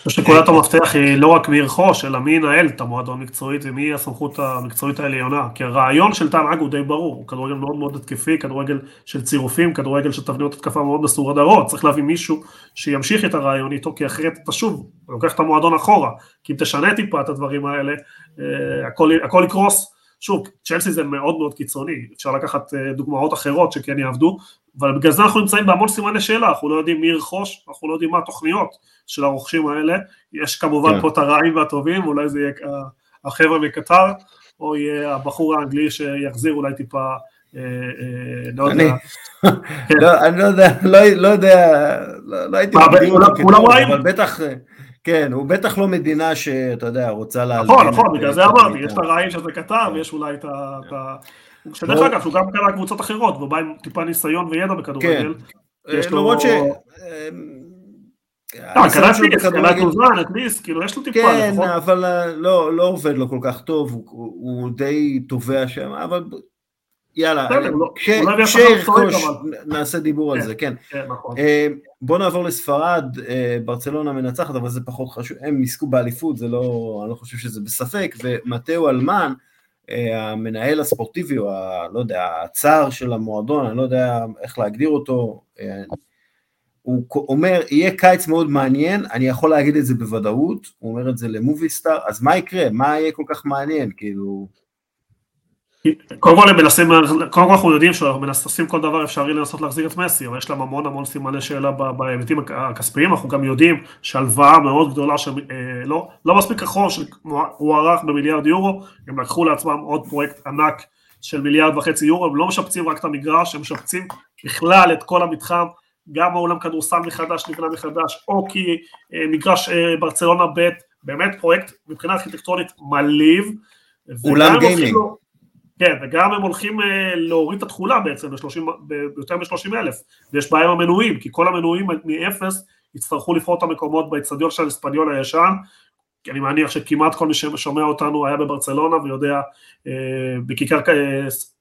חושב שנקודת המפתח היא לא רק מי ירכוש, אלא מי ינהל את המועדון מקצועית ומי הסמכות המקצועית העליונה. כי הרעיון של טען אג הוא די ברור, הוא כדורגל מאוד מאוד התקפי, כדורגל של צירופים, כדורגל של תבניות התקפה מאוד מסורדרות, צריך להביא מישהו שימשיך את הרעיון איתו, כי אחרת אתה שוב לוקח את המועדון אחורה, כי אם תשנה טיפה את הדברים האלה, אה, הכל, הכל יקרוס. שוב, צ'לסי זה מאוד מאוד קיצוני, אפשר לקחת אה, דוגמאות אחרות שכן יעבדו, אבל בגלל זה אנחנו נמצאים בהמון סימני שאלה, אנחנו לא יודעים מי ירכוש, אנחנו לא יודעים מה התוכניות של הרוכשים האלה, יש כמובן כן. פה את הרעים והטובים, אולי זה יהיה החבר'ה מקטר, או יהיה הבחור האנגלי שיחזיר אולי טיפה לא יודע. לא, אני לא יודע, לא יודע, לא הייתי מגדיר אותו כטוב, אבל בטח, כן, הוא בטח לא מדינה שאתה יודע, רוצה להלבין. נכון, נכון, בגלל זה אמרתי, יש את הרעים שזה קטר, ויש אולי את ה... שדרך אגב, שהוא גם קרא קבוצות אחרות, והוא בא עם טיפה ניסיון וידע בכדורגל. כן, למרות ש... קלט ליס, קלט מוזמן, את ליס, כאילו יש לו טיפה, כן? אבל אה, לא, לא עובד לו כל כך טוב, הוא די תובע שם, אבל יאללה, כשירכוש נעשה דיבור על כן, זה, כן. כן נכון. אה, בוא נעבור לספרד, אה, ברצלונה מנצחת, אבל זה פחות חשוב, הם ניסקו באליפות, זה לא, אני לא חושב שזה בספק, ומטאו אלמן, המנהל הספורטיבי, או ה, לא יודע, הצער של המועדון, אני לא יודע איך להגדיר אותו, הוא אומר, יהיה קיץ מאוד מעניין, אני יכול להגיד את זה בוודאות, הוא אומר את זה למובי סטאר, אז מה יקרה? מה יהיה כל כך מעניין? כאילו... קודם כל הם מנסים, קודם כל אנחנו יודעים שאנחנו מנסים כל דבר אפשרי לנסות להחזיר את מסי, אבל יש להם המון המון סימני שאלה בהיבטים הכספיים, אנחנו גם יודעים שהלוואה מאוד גדולה, שלא לא, לא מספיק אחרון, שהוערך במיליארד יורו, הם לקחו לעצמם עוד פרויקט ענק של מיליארד וחצי יורו, הם לא משפצים רק את המגרש, הם משפצים בכלל את כל המתחם, גם העולם כדורסל מחדש נבנה מחדש, או כי אה, מגרש אה, ברצלונה ב', באמת פרויקט מבחינה ארכיטקטורית מלהיב. אולם גיימינג. כן, וגם הם הולכים אה, להוריד את התכולה בעצם ביותר מ-30 אלף, ויש בעיה עם המנויים, כי כל המנויים מאפס יצטרכו לבחור את המקומות באצטדיון של הספניול הישן, כי אני מניח שכמעט כל מי ששומע אותנו היה בברצלונה ויודע, בכיכר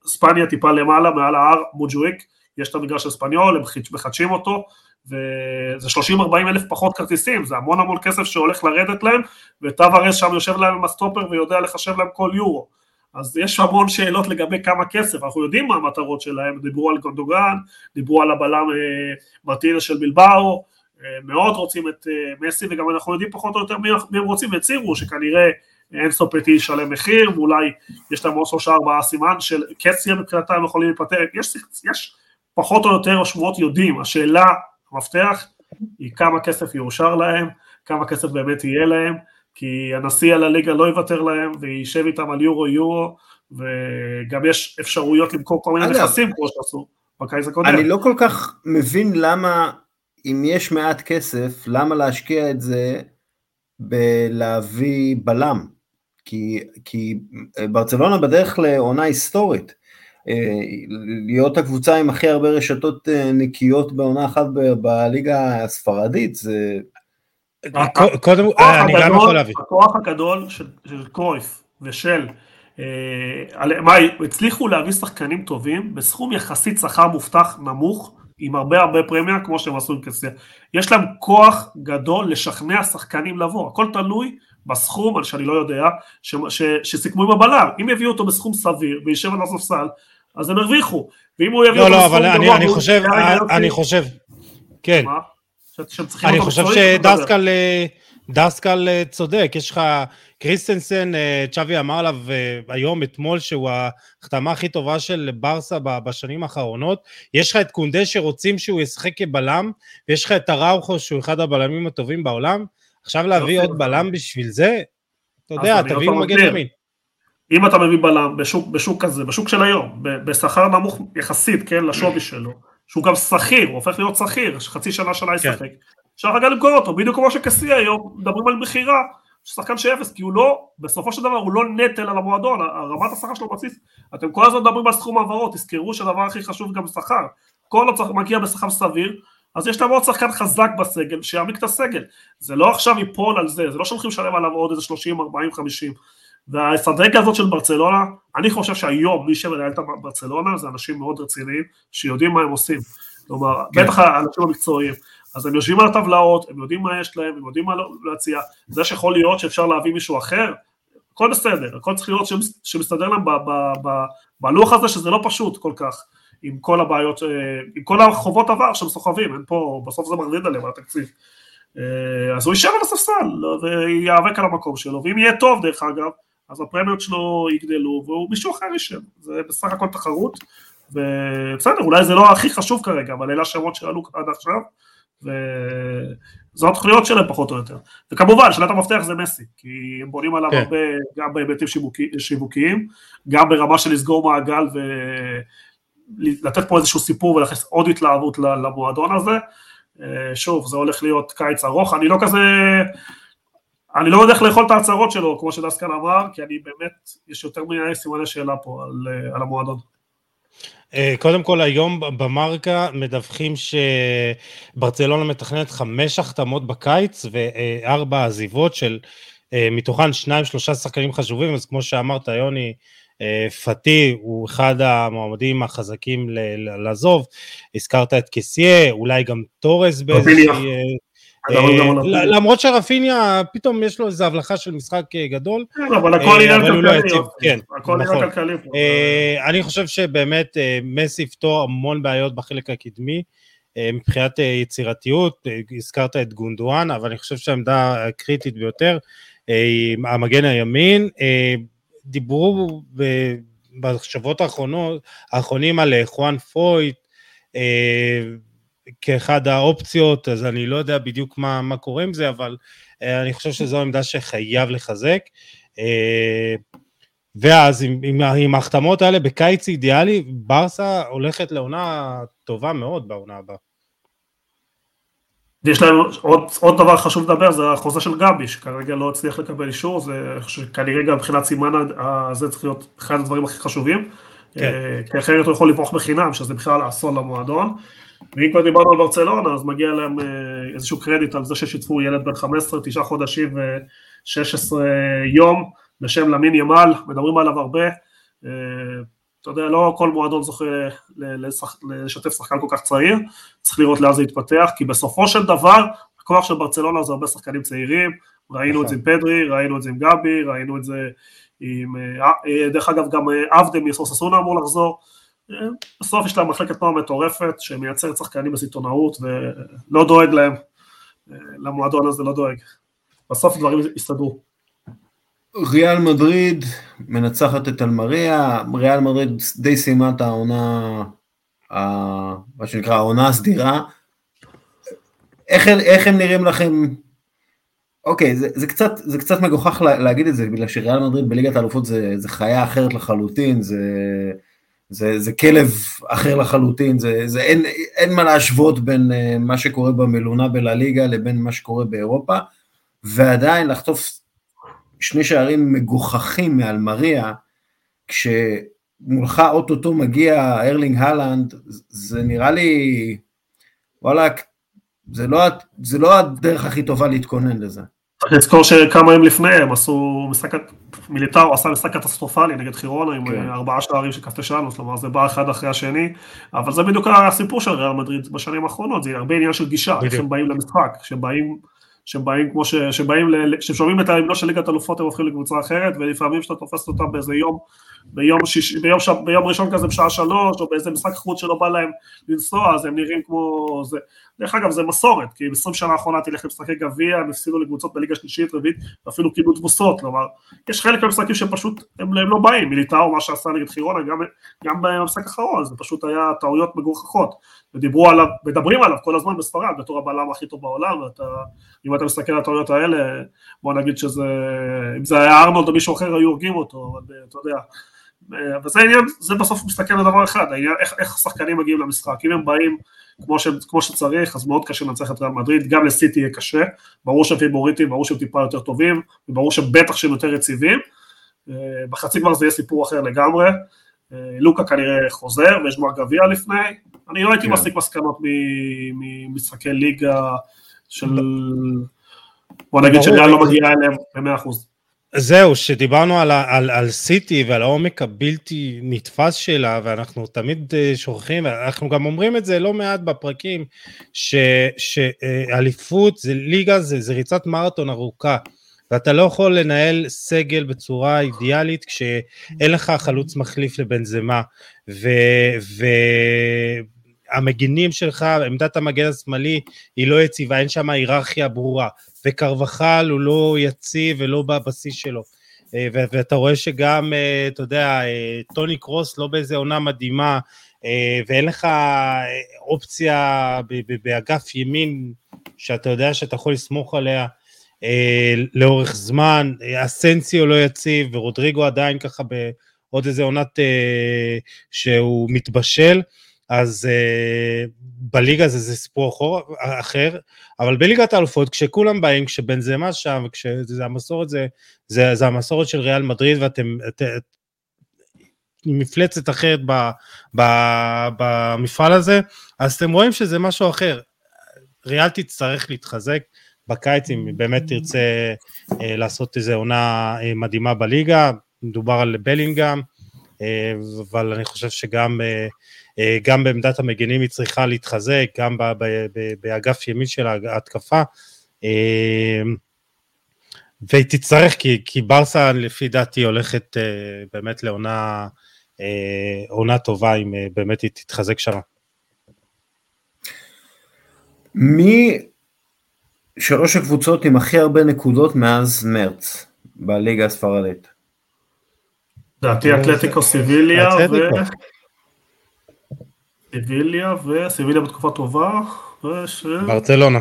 ספניה טיפה למעלה, מעל ההר מוג'וויק, יש את המגרש הספניול, הם מחדשים אותו, וזה 30-40 אלף פחות כרטיסים, זה המון המון כסף שהולך לרדת להם, וטווארס שם יושב להם עם הסטופר ויודע לחשב להם כל יורו. אז יש המון שאלות לגבי כמה כסף, אנחנו יודעים מה המטרות שלהם, דיברו על גונדוגן, דיברו על הבלם אה, מרטינה של בלבאו, אה, מאוד רוצים את אה, מסי, וגם אנחנו יודעים פחות או יותר מי, מי הם רוצים, והצהירו שכנראה אין סופטי ישלם מחיר, ואולי יש להם עוד שלושה ארבעה סימן של קציה מבחינתם הם יכולים להיפטר, יש, יש פחות או יותר השמועות יודעים, השאלה, המפתח, היא כמה כסף יאושר להם, כמה כסף באמת יהיה להם, כי הנשיא על הליגה לא יוותר להם ויישב איתם על יורו יורו, וגם יש אפשרויות למכור כל מיני נכסים כמו שעשו בקיץ הקודם. אני לא כל כך מבין למה, אם יש מעט כסף, למה להשקיע את זה בלהביא בלם, כי, כי ברצלונה בדרך לעונה היסטורית. אה, להיות הקבוצה עם הכי הרבה רשתות אה, נקיות בעונה אחת בליגה הספרדית, זה... קודם, אני גם יכול להבין. הכוח הגדול של קרויף ושל, אה, מה, הצליחו להביא שחקנים טובים בסכום יחסית שכר מובטח נמוך, עם הרבה הרבה פרמיה, כמו שהם עשו עם כסף. יש להם כוח גדול לשכנע שחקנים לבוא, הכל תלוי בסכום, שאני לא יודע, שסיכמו עם הבלם. אם יביאו אותו בסכום סביר וישב על הספסל, אז הם הרוויחו. ואם הוא יביא לא, לא, אבל אני, אני חושב, אני חושב, כן. אני חושב שדסקל דסקל אה, צודק, יש לך קריסטנסן, אה, צ'אבי אמר עליו אה, היום, אתמול, שהוא ההחתמה הכי טובה של ברסה בשנים האחרונות, יש לך את קונדה שרוצים שהוא ישחק כבלם, ויש לך את אראוכו שהוא אחד הבלמים הטובים בעולם, עכשיו להביא עוד בלם בשביל זה, אתה יודע, תביאו מגן ימין. אם אתה מביא בלם בשוק, בשוק כזה, בשוק של היום, בשכר נמוך יחסית, כן, לשווי שלו, שהוא גם שכיר, הוא הופך להיות שכיר, חצי שנה שנה כן. ישחק, אפשר רגע למכור אותו, בדיוק כמו שקסי היום, מדברים על מכירה, שחקן שאפס, כי הוא לא, בסופו של דבר הוא לא נטל על המועדון, רמת השכר שלו בסיס, אתם כל הזמן מדברים על סכום העברות, תזכרו שהדבר הכי חשוב גם שכר, כל עוד מגיע בשכר סביר, אז יש להם עוד שחקן חזק בסגל, שיעמיק את הסגל, זה לא עכשיו ייפול על זה, זה לא שהולכים לשלם עליו עוד איזה 30, 40, 50, והאסטרטגיה הזאת של ברצלונה, אני חושב שהיום מי שמנהל את ברצלונה זה אנשים מאוד רציניים שיודעים מה הם עושים. כלומר, כן. בטח האנשים המקצועיים. אז הם יושבים על הטבלאות, הם יודעים מה יש להם, הם יודעים מה להציע. זה שיכול להיות שאפשר להביא מישהו אחר, הכל בסדר, הכל צריך להיות שמסתדר להם בלוח הזה שזה לא פשוט כל כך, עם כל הבעיות, אה, עם כל החובות עבר שהם סוחבים, אין פה, בסוף זה מרדיד עליהם התקציב. אה, אז הוא יישב על הספסל וייאבק על המקום שלו, ואם יהיה טוב דרך אגב, אז הפרמיות שלו יגדלו והוא מישהו אחר יישב, זה בסך הכל תחרות, ובסדר, אולי זה לא הכי חשוב כרגע, אבל אלה השמות שעלו עד עכשיו, וזו התוכניות שלהם פחות או יותר. וכמובן, שאלת המפתח זה מסי, כי הם בונים עליו כן. הרבה, גם בהיבטים שיווקיים, גם ברמה של לסגור מעגל לתת פה איזשהו סיפור ולהכניס עוד התלהבות למועדון הזה. שוב, זה הולך להיות קיץ ארוך, אני לא כזה, אני לא יודע איך לאכול את ההצהרות שלו, כמו שדסקל אמר, כי אני באמת, יש יותר מדי סימני שאלה פה על, על המועדון. אה, קודם כל היום במרקה מדווחים שברצלונה מתכננת חמש החתמות בקיץ וארבע עזיבות של אה, מתוכן שניים שלושה שחקנים חשובים. אז כמו שאמרת יוני אה, פאטי הוא אחד המועמדים החזקים לעזוב. הזכרת את קסיה אולי גם תורס באיזושהי אה, למרות שרפיניה פתאום יש לו איזו הבלחה של משחק אה, גדול. כן, אבל הכל נראה לא כלכלי. כן, נכון. אה, אני חושב שבאמת מסי יפתור המון בעיות בחלק הקדמי. מבחינת יצירתיות, הזכרת את גונדואן, אבל אני חושב שהעמדה הקריטית ביותר היא המגן הימין. דיברו בשבועות האחרונים על חואן פויט, כאחד האופציות, אז אני לא יודע בדיוק מה, מה קורה עם זה, אבל אה, אני חושב שזו עמדה שחייב לחזק. אה, ואז עם, עם, עם ההחתמות האלה בקיץ אידיאלי, ברסה הולכת לעונה טובה מאוד בעונה הבאה. יש להם עוד, עוד דבר חשוב לדבר, זה החוזה של גבי, שכרגע לא הצליח לקבל אישור, זה כנראה גם מבחינת סימן הזה צריך להיות אחד הדברים הכי חשובים, כן. אה, כי אחרת הוא יכול לברוח בחינם, שזה בכלל אסון למועדון. ואם כבר דיברנו על ברצלונה, אז מגיע להם אה, איזשהו קרדיט על זה ששיתפו ילד בן 15, 9 חודשים ו-16 יום, בשם למין ימל, מדברים עליו הרבה. אה, אתה יודע, לא כל מועדון זוכה לשתף שחקן כל כך צעיר, צריך לראות לאן זה יתפתח, כי בסופו של דבר, הכוח של ברצלונה זה הרבה שחקנים צעירים, ראינו את זה עם פדרי, ראינו את זה עם גבי, ראינו את זה עם, אה, דרך אגב גם עבדם מסוססונה אמור לחזור, בסוף יש להם מחלקת נוער מטורפת שמייצרת שחקנים בסיטונאות ולא דואג להם, למועדון הזה לא דואג. בסוף דברים יסתדרו. ריאל מדריד מנצחת את אלמריה, ריאל מדריד די סיימה את העונה, מה שנקרא העונה הסדירה. איך, איך הם נראים לכם? אוקיי, זה, זה, קצת, זה קצת מגוחך להגיד את זה, בגלל שריאל מדריד בליגת האלופות זה, זה חיה אחרת לחלוטין, זה... זה, זה כלב אחר לחלוטין, זה, זה אין, אין מה להשוות בין uh, מה שקורה במלונה בלליגה לבין מה שקורה באירופה, ועדיין לחטוף שני שערים מגוחכים מאלמריה, כשמולך אוטוטו מגיע ארלינג הלנד, זה נראה לי, וואלה, זה לא, זה לא הדרך הכי טובה להתכונן לזה. צריך לזכור שכמה ימים לפני הם עשו משחק, מיליטאו עשה משחק קטסטרופלי נגד חירונה עם כן. ארבעה שערים של קפטשאנוס, כלומר זה בא אחד אחרי השני, אבל זה בדיוק הסיפור של ריאל מדריד בשנים האחרונות, זה הרבה עניין של גישה, איך הם באים למשחק, שבאים שבאים כמו ש... שבאים, ל... ששומעים את ההמנון של ליגת אלופות הם הופכים לקבוצה אחרת ולפעמים כשאתה תופס אותם באיזה יום, ביום, שיש... ביום, ש... ביום ראשון כזה בשעה שלוש או באיזה משחק חוץ שלא בא להם לנסוע אז הם נראים כמו זה, דרך אגב זה מסורת כי ב-20 שנה האחרונה תלך למשחקי גביע הם הפסידו לקבוצות בליגה שלישית רביעית ואפילו קיבלו תבוסות, כלומר יש חלק מהמשחקים שפשוט הם, הם לא באים, מיליטאו מה שעשה נגד חירונה גם, גם במשחק האחרון זה פשוט היה טעויות מגוחכות. ודיברו עליו, מדברים עליו כל הזמן בספרד בתור הבלם הכי טוב בעולם ואתה אם אתה מסתכל על הטעויות האלה, בוא נגיד שזה, אם זה היה ארנולד או מישהו אחר היו הורגים אותו, אבל אתה יודע, וזה העניין, זה בסוף מסתכל על דבר אחד, העניין, איך, איך שחקנים מגיעים למשחק, אם הם באים כמו, ש, כמו שצריך, אז מאוד קשה לנצח את ריאל מדריד, גם לסיטי יהיה קשה, ברור שהם פיבוריטים, ברור שהם טיפה יותר טובים, וברור שבטח שהם יותר יציבים, בחצי גמר זה יהיה סיפור אחר לגמרי, לוקה כנראה חוזר, ויש גמר גביע לפני, אני לא הייתי כן. מסיק מסקנות ממשחקי ליגה של... בוא נגיד שריאל לא מגיעה אליהם במאה אחוז. זהו, שדיברנו על, על, על סיטי ועל העומק הבלתי נתפס שלה, ואנחנו תמיד אה, שוכחים, אנחנו גם אומרים את זה לא מעט בפרקים, שאליפות זה ליגה, זה, זה ריצת מרתון ארוכה, ואתה לא יכול לנהל סגל בצורה אידיאלית כשאין לך חלוץ מחליף לבנזמה, ו... ו המגינים שלך, עמדת המגן השמאלי היא לא יציבה, אין שם היררכיה ברורה, וקרבחל הוא לא יציב ולא בבסיס שלו. אה, ואתה רואה שגם, אה, אתה יודע, אה, טוני קרוס לא באיזה עונה מדהימה, ואין לך אופציה באגף ימין שאתה יודע שאתה יכול לסמוך עליה לאורך זמן, אסנסיו לא יציב, ורודריגו עדיין ככה עוד איזה עונת שהוא מתבשל, אז אה, בליגה זה, זה סיפור אחור, אחר, אבל בליגת האלופות, כשכולם באים, כשבנזמה שם, כשזה המסורת, זה, זה, זה המסורת של ריאל מדריד, ואתם, את, את, מפלצת אחרת ב, ב, במפעל הזה, אז אתם רואים שזה משהו אחר. ריאל תצטרך להתחזק בקיץ אם באמת תרצה אה, לעשות איזו עונה אה, מדהימה בליגה, מדובר על בלינגהם, אה, אבל אני חושב שגם אה, גם בעמדת המגנים היא צריכה להתחזק, גם ב, ב, ב, באגף ימין של ההתקפה. אה, והיא תצטרך, כי, כי ברסה לפי דעתי הולכת אה, באמת לעונה אה, עונה טובה אם אה, באמת היא תתחזק שם. מי שלוש הקבוצות עם הכי הרבה נקודות מאז מרץ בליגה הספרדית? לדעתי אתלטיקו סיביליה ו... סיביליה וסיביליה בתקופה טובה. וש... ברצלונה.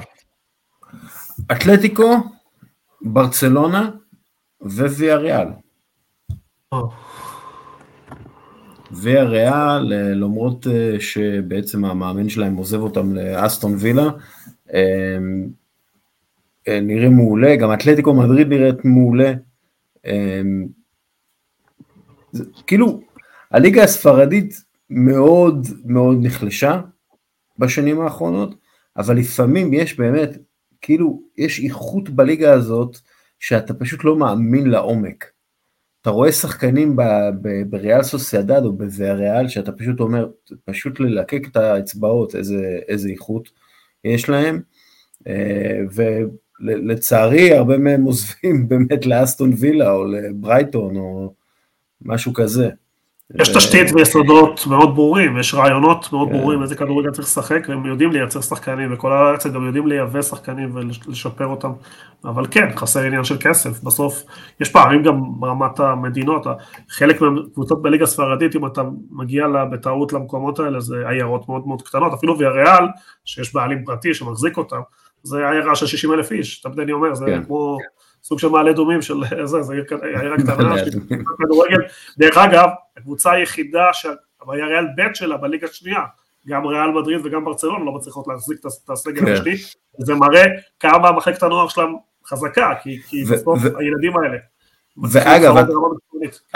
אתלטיקו, ברצלונה וויה ריאל. ויה ריאל, למרות אה, שבעצם המאמן שלהם עוזב אותם לאסטון וילה, אה, נראים מעולה, גם אתלטיקו מדריד נראית מעולה. כאילו, הליגה הספרדית מאוד מאוד נחלשה בשנים האחרונות, אבל לפעמים יש באמת, כאילו, יש איכות בליגה הזאת שאתה פשוט לא מאמין לעומק. אתה רואה שחקנים בריאל סוסיידד או בוויאריאל, שאתה פשוט אומר, פשוט ללקק את האצבעות, איזה, איזה איכות יש להם, אה, ולצערי הרבה מהם עוזבים באמת לאסטון וילה או לברייטון או משהו כזה. יש תשתית ויסודות מאוד ברורים, יש רעיונות מאוד כן. ברורים איזה כדורגל צריך לשחק, והם יודעים לייצר שחקנים, וכל הארץ גם יודעים לייבא שחקנים ולשפר אותם, אבל כן, חסר עניין של כסף, בסוף יש פערים גם ברמת המדינות, חלק מהקבוצות בליגה הספרדית, אם אתה מגיע לה בטעות למקומות האלה, זה עיירות מאוד מאוד קטנות, אפילו ויאריאל, שיש בעלים פרטי שמחזיק אותם, זה עיירה של 60 אלף איש, אתה אני אומר, זה כן. כמו... סוג של מעלה אדומים של זה, זה עיר קטנה, כדורגל. דרך אגב, הקבוצה היחידה שהריאל ב' שלה בליגה השנייה, גם ריאל מדריד וגם ברצלון לא מצליחות להחזיק את הסגל כן. המשני, זה מראה כמה מחלקת הנוער שלהם חזקה, כי בסוף הילדים האלה. ואגב,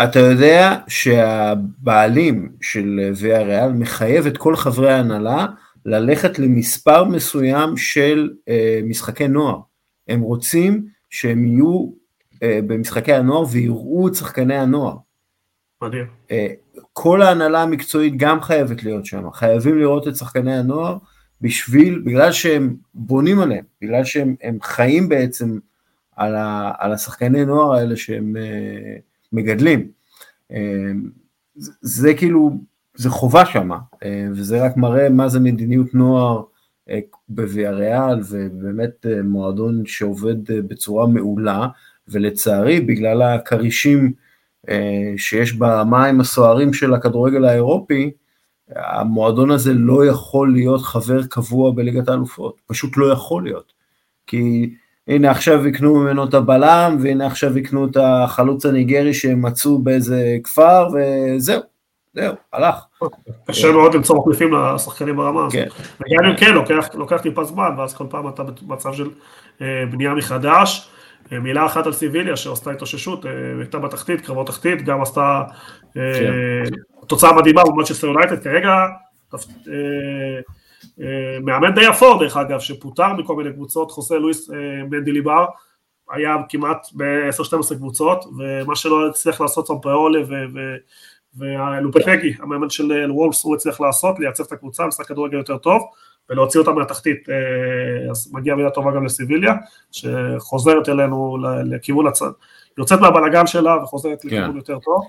אתה יודע שהבעלים של ויה ריאל מחייב את כל חברי ההנהלה ללכת למספר מסוים של אה, משחקי נוער. הם רוצים שהם יהיו אה, במשחקי הנוער ויראו את שחקני הנוער. מדהים. אה, כל ההנהלה המקצועית גם חייבת להיות שם, חייבים לראות את שחקני הנוער בשביל, בגלל שהם בונים עליהם, בגלל שהם חיים בעצם על, ה, על השחקני נוער האלה שהם אה, מגדלים. אה, זה, זה כאילו, זה חובה שם, אה, וזה רק מראה מה זה מדיניות נוער בוויאריאל, ובאמת אה, מועדון שעובד אה, בצורה מעולה, ולצערי בגלל הכרישים שיש במים הסוערים של הכדורגל האירופי, המועדון הזה לא יכול להיות חבר קבוע בליגת האלופות, פשוט לא יכול להיות. כי הנה עכשיו יקנו ממנו את הבלם, והנה עכשיו יקנו את החלוץ הניגרי שהם מצאו באיזה כפר, וזהו, זהו, הלך. קשה מאוד למצוא מחליפים לשחקנים ברמה הזאת. כן. וגם אם כן, לוקח טיפה זמן, ואז כל פעם אתה במצב של אה, בנייה מחדש. אה, מילה אחת על סיביליה שעשתה התאוששות, אה, הייתה בתחתית, קרבות תחתית, גם עשתה כן. תוצאה מדהימה במאצ'סטר יונייטד, כרגע מאמן די אפור דרך אגב, שפוטר מכל מיני קבוצות, חוסה לואיס מנדי ליבר, היה כמעט ב-10-12 קבוצות, ומה שלא הצליח לעשות סמפריאולה ולופטגי, המאמן של אה, וולפס, הוא הצליח לעשות, לייצב את הקבוצה, משחק כדורגל יותר טוב, ולהוציא אותה מהתחתית, אה, אז מגיעה מילה טובה גם לסיביליה, שחוזרת אלינו לכיוון הצד, יוצאת מהבלאגן שלה וחוזרת כן. לכיוון יותר טוב.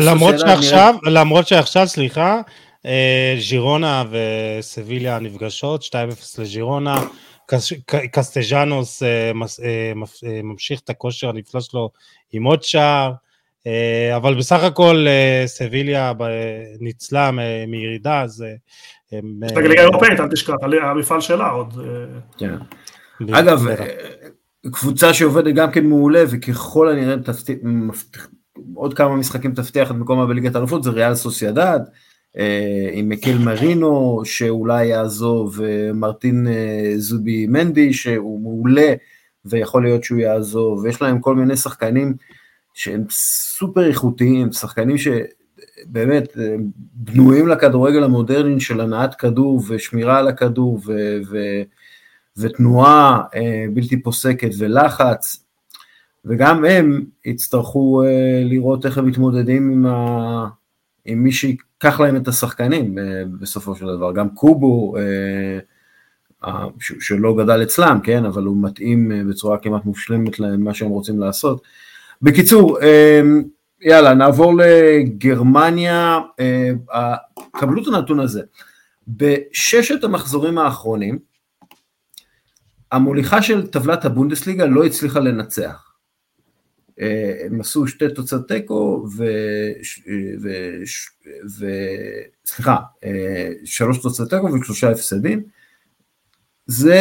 למרות שעכשיו, למרות שעכשיו, סליחה, אה, ז'ירונה וסביליה נפגשות, 2-0 לז'ירונה, קסטג'אנוס ממשיך את הכושר הנפלא שלו עם עוד שער, אה, אבל בסך הכל אה, סביליה ניצלה מירידה, אז... יש לה ליגה אירופאית, אל תשכח, המפעל שלה עוד... כן. אגב, קבוצה שעובדת גם כן מעולה, וככל הנראה עוד כמה משחקים תבטיח את מקומה בליגת האלופות, זה ריאל סוסיידד, עם מקל מרינו שאולי יעזוב, ומרטין זובי מנדי שהוא מעולה ויכול להיות שהוא יעזוב, ויש להם כל מיני שחקנים שהם סופר איכותיים, שחקנים שבאמת בנויים לכדורגל המודרני של הנעת כדור ושמירה על הכדור ו- ו- ותנועה אה, בלתי פוסקת ולחץ, וגם הם יצטרכו אה, לראות איך הם מתמודדים עם, ה... עם מי שיקח להם את השחקנים אה, בסופו של דבר, גם קובו, שלא גדל אצלם, כן, אבל הוא מתאים בצורה כמעט מושלמת למה שהם רוצים לעשות. בקיצור, יאללה, נעבור לגרמניה, קבלו את הנתון הזה. בששת המחזורים האחרונים, המוליכה של טבלת הבונדסליגה לא הצליחה לנצח. אה, הם עשו שתי תוצאות תיקו, ו... ו... ו... סליחה, שלוש תוצאות תיקו ושלושה הפסדים. זה,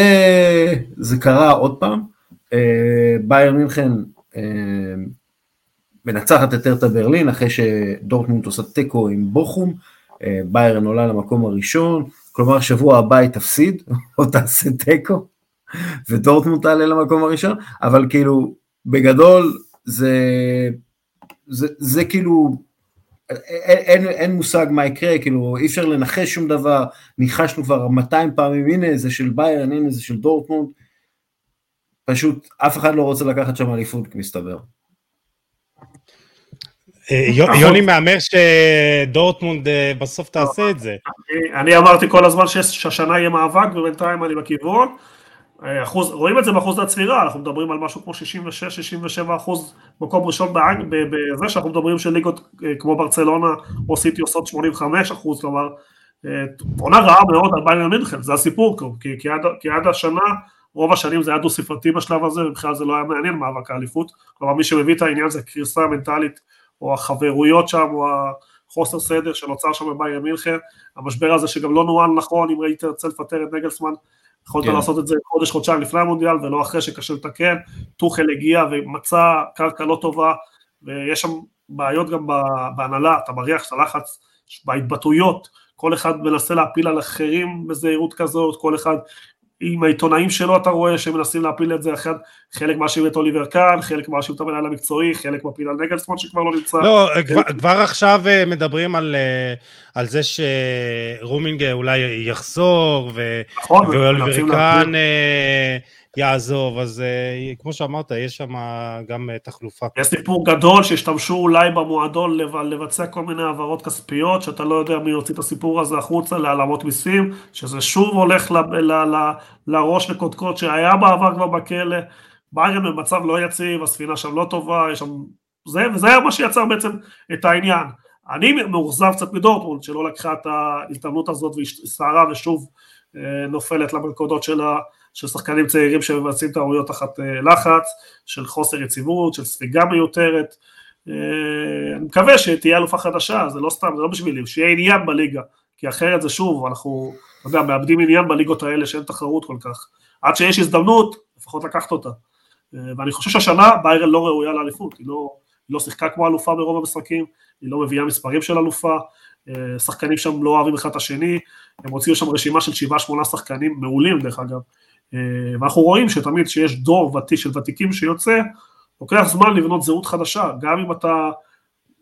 זה קרה עוד פעם, בייר מינכן מנצחת את ארטה ברלין אחרי שדורטמונד עושה תיקו עם בוכום, ביירן עולה למקום הראשון, כלומר שבוע הבא היא תפסיד או תעשה תיקו, ודורטמונד תעלה למקום הראשון, אבל כאילו, בגדול, זה, זה, זה כאילו, אין, אין, אין מושג מה יקרה, כאילו, אי אפשר לנחש שום דבר, ניחשנו כבר 200 פעמים, הנה זה של ביירן, הנה זה של דורטמונד, פשוט אף אחד לא רוצה לקחת שם אליפות, מסתבר. אה, יוני מהמר שדורטמונד אה, בסוף תעשה את זה. אני אמרתי כל הזמן שהשנה יהיה מאבק ובינתיים אני בכיוון. אחוז, רואים את זה באחוז הצבירה, אנחנו מדברים על משהו כמו 66-67 אחוז מקום ראשון באנג, בזה שאנחנו מדברים של ליגות אה, כמו ברצלונה או סיטי עושות 85 אחוז, כלומר עונה רעה מאוד על ביינר מינכן, זה הסיפור, כי, כי, עד, כי עד השנה רוב השנים זה היה דו ספרתי בשלב הזה, ובכלל זה לא היה מעניין מאבק האליפות, כלומר מי שמביא את העניין זה הקריסה המנטלית או החברויות שם, או החוסר סדר שנוצר שם בבייר מינכן, המשבר הזה שגם לא נוהל נכון, אם היית רוצה לפטר את נגלסמן, יכולת כן. לעשות את זה חודש, חודשיים לפני המונדיאל, ולא אחרי שקשה לתקן, טוחל הגיע ומצא קרקע לא טובה, ויש שם בעיות גם בהנהלה, אתה מריח את הלחץ בהתבטאויות, כל אחד מנסה להפיל על אחרים בזהירות כזאת, כל אחד עם העיתונאים שלו אתה רואה שהם מנסים להפיל את זה, אחד, חלק מאשים את אוליבר קאן, חלק מאשים את המנהל המקצועי, חלק מפיל על נגלסמון שכבר לא נמצא. לא, כבר, כבר עכשיו אה, מדברים על, אה, על זה שרומינג אולי יחזור, נכון, ואוליבר קאן יעזוב, אז uh, כמו שאמרת, יש שם גם uh, תחלופה. יש סיפור גדול שהשתמשו אולי במועדון לבצע כל מיני העברות כספיות, שאתה לא יודע מי יוציא את הסיפור הזה החוצה להעלמות מיסים, שזה שוב הולך ל, ל, ל, לראש לקודקוד שהיה בעבר כבר בכלא, ביירן במצב לא יציב, הספינה שם לא טובה, יש שם... זה, וזה היה מה שיצר בעצם את העניין. אני מאוכזב קצת מדורטמונד, שלא לקחה את ההזדמנות הזאת והסתערה ושוב אה, נופלת למלכודות של ה... של שחקנים צעירים שמבצעים טעויות תחת אה, לחץ, של חוסר יציבות, של ספיגה מיותרת. אה, אני מקווה שתהיה אלופה חדשה, זה לא סתם, זה לא בשבילי, שיהיה עניין בליגה, כי אחרת זה שוב, אנחנו, אתה יודע, מאבדים עניין בליגות האלה שאין תחרות כל כך. עד שיש הזדמנות, לפחות לקחת אותה. אה, ואני חושב שהשנה ביירן לא ראויה לאליפות, היא לא, היא לא שיחקה כמו אלופה ברוב המשחקים, היא לא מביאה מספרים של אלופה, שחקנים שם לא אוהבים אחד את השני, הם הוציאו שם רשימה של שבעה שמונה שחקנים מעולים דרך אגב, ואנחנו רואים שתמיד כשיש דור ותיק של ותיקים שיוצא, לוקח זמן לבנות זהות חדשה, גם אם אתה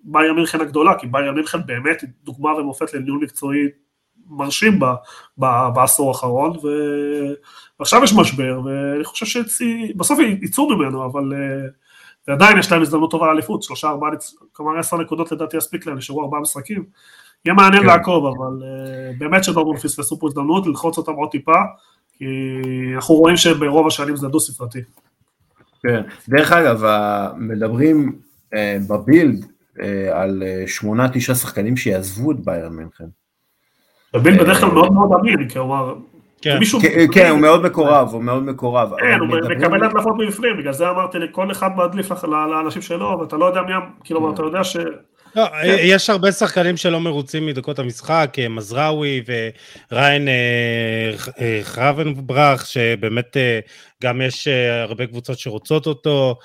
באיה מינכן הגדולה, כי באיה מינכן באמת דוגמה ומופת לניהול מקצועי מרשים ב, ב, בעשור האחרון, ו... ועכשיו יש משבר, ואני חושב שבסוף יצאו ממנו, אבל אה, ועדיין יש להם הזדמנות טובה לאליפות, שלושה, ארבעה, כלומר עשר נקודות לדעתי יספיק להם, נשארו ארבעה משחקים, יהיה מעניין כן. לעקוב, אבל uh, באמת שדורמון פספסו פה הזדמנות ללחוץ אותם עוד טיפה, כי אנחנו רואים שברוב השנים זה דו ספרתי. כן, דרך אגב, מדברים אה, בבילד אה, על אה, שמונה תשעה שחקנים שיעזבו את ביירן מינכן. בבילד בדרך כלל מאוד מאוד אמין, כלומר, כן, כן, הוא מאוד מקורב, הוא מאוד מקורב. כן, הוא מקבל הדלפות מבפנים, בגלל זה אמרתי לכל אחד מדליף לאנשים שלו, ואתה לא יודע מי, כאילו, כן. אתה יודע ש... לא, כן. יש הרבה שחקנים שלא מרוצים מדקות המשחק, אה, מזרעוי וריין אה, אה, חרבנברח, שבאמת גם יש הרבה קבוצות שרוצות אותו.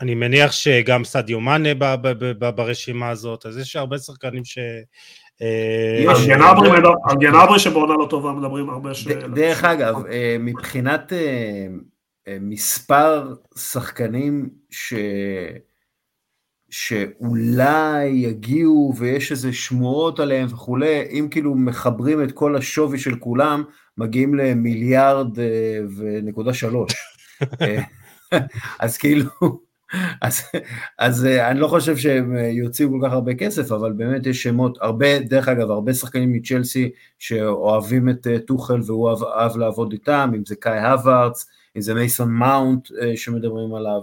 אני מניח שגם סדיו מאנה ברשימה הזאת, אז יש הרבה שחקנים ש... על גנברי שבעונה לא טובה מדברים הרבה ש... דרך אגב, מבחינת מספר שחקנים ש... שאולי יגיעו ויש איזה שמועות עליהם וכולי, אם כאילו מחברים את כל השווי של כולם, מגיעים למיליארד אה, ונקודה שלוש. אה, אז כאילו, אז, אז אה, אני לא חושב שהם יוציאו כל כך הרבה כסף, אבל באמת יש שמות, הרבה, דרך אגב, הרבה שחקנים מצ'לסי שאוהבים את טוחל והוא אהב, אהב לעבוד איתם, אם זה קאי האברץ, אם זה מייסון מאונט שמדברים עליו.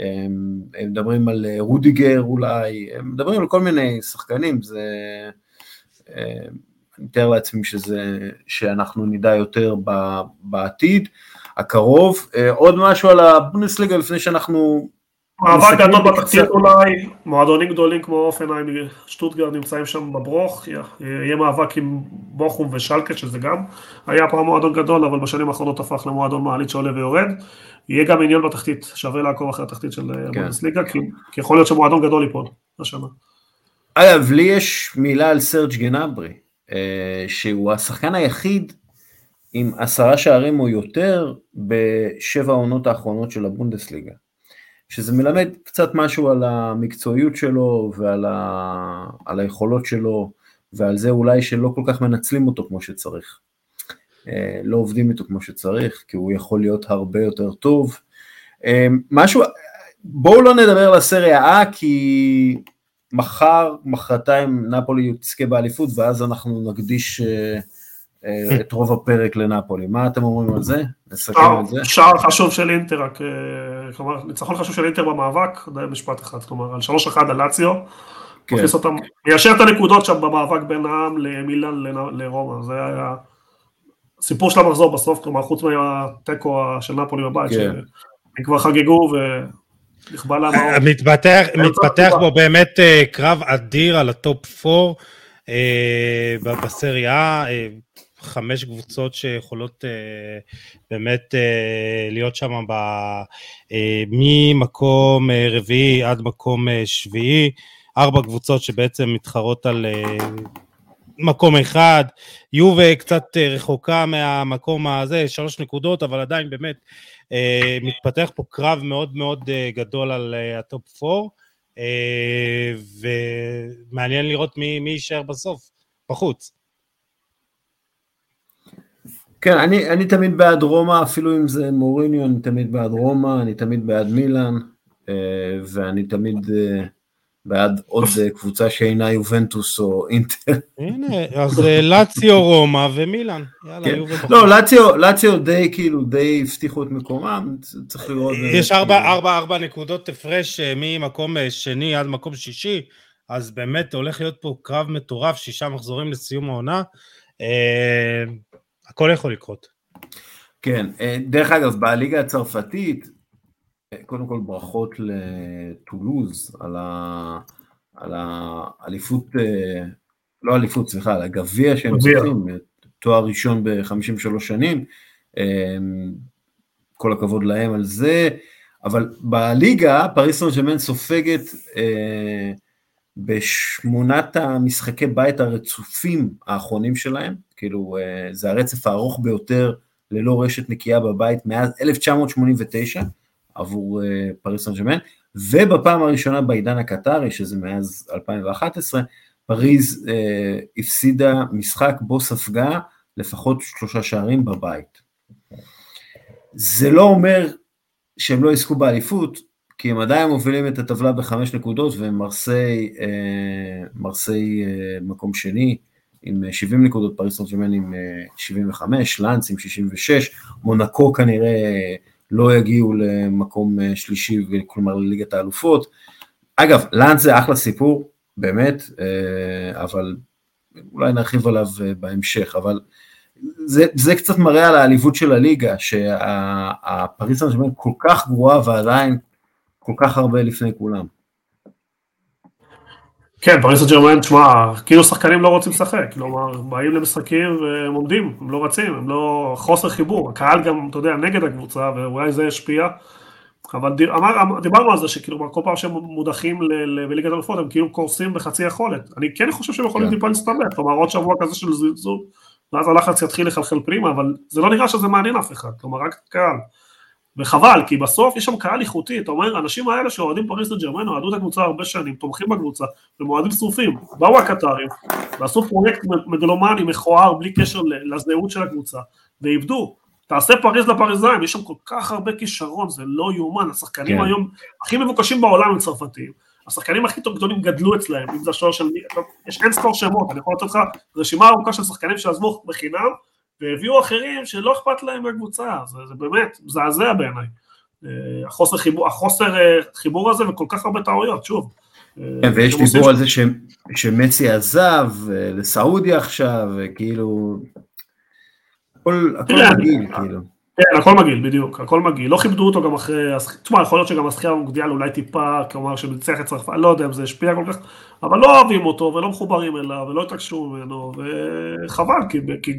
הם, מדברים על אה, רודיגר אולי, הם מדברים על כל מיני שחקנים, זה... אה, אני מתאר לעצמי שזה, שאנחנו נדע יותר בעתיד הקרוב. אה, עוד משהו על הבונדסליגה לפני שאנחנו... מאבק גדול בתקציב אולי, מועדונים גדולים כמו הופנהיים, שטוטגרד נמצאים שם בברוך, יהיה מאבק עם בוכום ושלקה שזה גם היה פעם מועדון גדול אבל בשנים האחרונות הפך למועדון מעלית שעולה ויורד. יהיה גם עניין בתחתית, שווה לעקוב אחרי התחתית של אה, כן. בונדסליגה, כי, כי יכול להיות שמועדון גדול ייפול השנה. אגב, לי יש מילה על סרג' גנברי, אה, שהוא השחקן היחיד עם עשרה שערים או יותר בשבע העונות האחרונות של הבונדסליגה. שזה מלמד קצת משהו על המקצועיות שלו ועל ה... היכולות שלו ועל זה אולי שלא כל כך מנצלים אותו כמו שצריך. אה, לא עובדים איתו כמו שצריך, כי הוא יכול להיות הרבה יותר טוב. אה, משהו, בואו לא נדבר על הסריה A, כי מחר, מחרתיים נפולי תזכה באליפות, ואז אנחנו נקדיש אה, את רוב הפרק לנפולי. מה אתם אומרים על זה? נסכם על זה. שער חשוב של אינטר, רק, כלומר, ניצחון חשוב של אינטר במאבק, די משפט אחד, כלומר, על 3-1 על לאציו. כן. מכניס אותם, מיישר את הנקודות שם במאבק בינה למילאן לרומא, זה היה הסיפור של המחזור בסוף, כלומר חוץ מהתיקו של נפולי בבית, כן. שהם כבר חגגו ונכבה להם האור. מתפתח, מתפתח בו באמת אה, קרב אדיר על ה top 4 אה, בסריה, אה, חמש קבוצות שיכולות באמת להיות שם ממקום רביעי עד מקום שביעי, ארבע קבוצות שבעצם מתחרות על מקום אחד, יובה קצת אה, רחוקה מהמקום הזה, שלוש נקודות, אבל עדיין באמת אה, מתפתח פה קרב מאוד מאוד אה, גדול על ה top four, ומעניין לראות מי, מי יישאר בסוף, בחוץ. כן, אני, אני תמיד בעד רומא, אפילו אם זה מוריניו, אני תמיד בעד רומא, אני תמיד בעד מילאן, ואני תמיד... בעד עוד אה, קבוצה שאינה יובנטוס או אינטר. הנה, אז אה, לאציו, רומא ומילאן. יאללה, כן. לא, לאציו, לאציו די כאילו, די הבטיחו את מקומם, צריך לראות. אה, יש ארבע, ארבע, ארבע נקודות הפרש ממקום שני עד מקום שישי, אז באמת הולך להיות פה קרב מטורף, שישה מחזורים לסיום העונה. הכל יכול לקרות. כן, דרך אגב, בליגה הצרפתית, קודם כל ברכות לטולוז על, ה, על האליפות, אה, לא אליפות, סליחה, על הגביע שהם צריכים, תואר ראשון ב-53 שנים, אה, כל הכבוד להם על זה, אבל בליגה פריז סן ז'רמן סופגת אה, בשמונת המשחקי בית הרצופים האחרונים שלהם, כאילו זה הרצף הארוך ביותר ללא רשת נקייה בבית מאז 1989, עבור אה, פריז סן ז'רמן, ובפעם הראשונה בעידן הקטרי, שזה מאז 2011, פריז אה, הפסידה משחק בו ספגה לפחות שלושה שערים בבית. זה לא אומר שהם לא יזכו באליפות, כי הם עדיין מובילים את הטבלה בחמש נקודות, ומרסיי אה, אה, מקום שני עם 70 נקודות, פריס סן ג'מאן עם 75, לאנס עם 66, מונקו כנראה לא יגיעו למקום אה, שלישי, כלומר לליגת האלופות. אגב, לאנס זה אחלה סיפור, באמת, אה, אבל אולי נרחיב עליו אה, בהמשך, אבל זה, זה קצת מראה על העליבות של הליגה, שהפריס סן כל כך גרועה ועדיין כל כך הרבה לפני כולם. כן, פריס ג'רמן, תשמע, כאילו שחקנים לא רוצים לשחק, כלומר, באים למשחקים והם עומדים, הם לא רצים, הם לא... חוסר חיבור, הקהל גם, אתה יודע, נגד הקבוצה, ואולי זה ישפיע. אבל אמר, דיברנו על זה שכאילו כל פעם שהם מודחים בליגת אלופות הם כאילו קורסים בחצי יכולת. אני כן חושב שהם יכולים כן. טיפה להסתבך, כלומר עוד שבוע כזה של זלזול, ואז הלחץ יתחיל לחלחל פנימה, אבל זה לא נראה שזה מעניין אף אחד, כלומר רק קהל. וחבל, כי בסוף יש שם קהל איכותי, אתה אומר, האנשים האלה שאוהדים פריס דה ג'רמן, אוהדו את הקבוצה הרבה שנים, תומכים בקבוצה, הם אוהדים שרופים, באו הקטרים, ועשו פרויקט מגלומני, מכוער, בלי קשר לזהות של הקבוצה, ואיבדו. תעשה פריז לפריזאים, יש שם כל כך הרבה כישרון, זה לא יאומן, השחקנים כן. היום הכי מבוקשים בעולם הם צרפתיים, השחקנים הכי גדולים גדלו אצלהם, אם זה השוער של... יש אין ספור שמות, אני יכול לתת לך רשימה ארוכה של שחקנים שעזבו בחינם, והביאו אחרים שלא אכפת להם מהקבוצה, זה, זה באמת מזעזע בעיניי. אה, החוסר חיבור, החוסר אה, חיבור הזה וכל כך הרבה טעויות, שוב. אה, כן, ויש דיבור על זה ש... שמצי עזב לסעודיה עכשיו, וכאילו... הכל, הכל מגעיל, כאילו. כן, הכל מגעיל, בדיוק, הכל מגעיל. לא כיבדו אותו גם אחרי, תשמע, יכול להיות שגם הזכייה במונדיאל אולי טיפה, כלומר שמנצח את צרפת, לא יודע אם זה השפיע כל כך, אבל לא אוהבים אותו ולא מחוברים אליו ולא התרגשו ממנו, וחבל, כי, כי,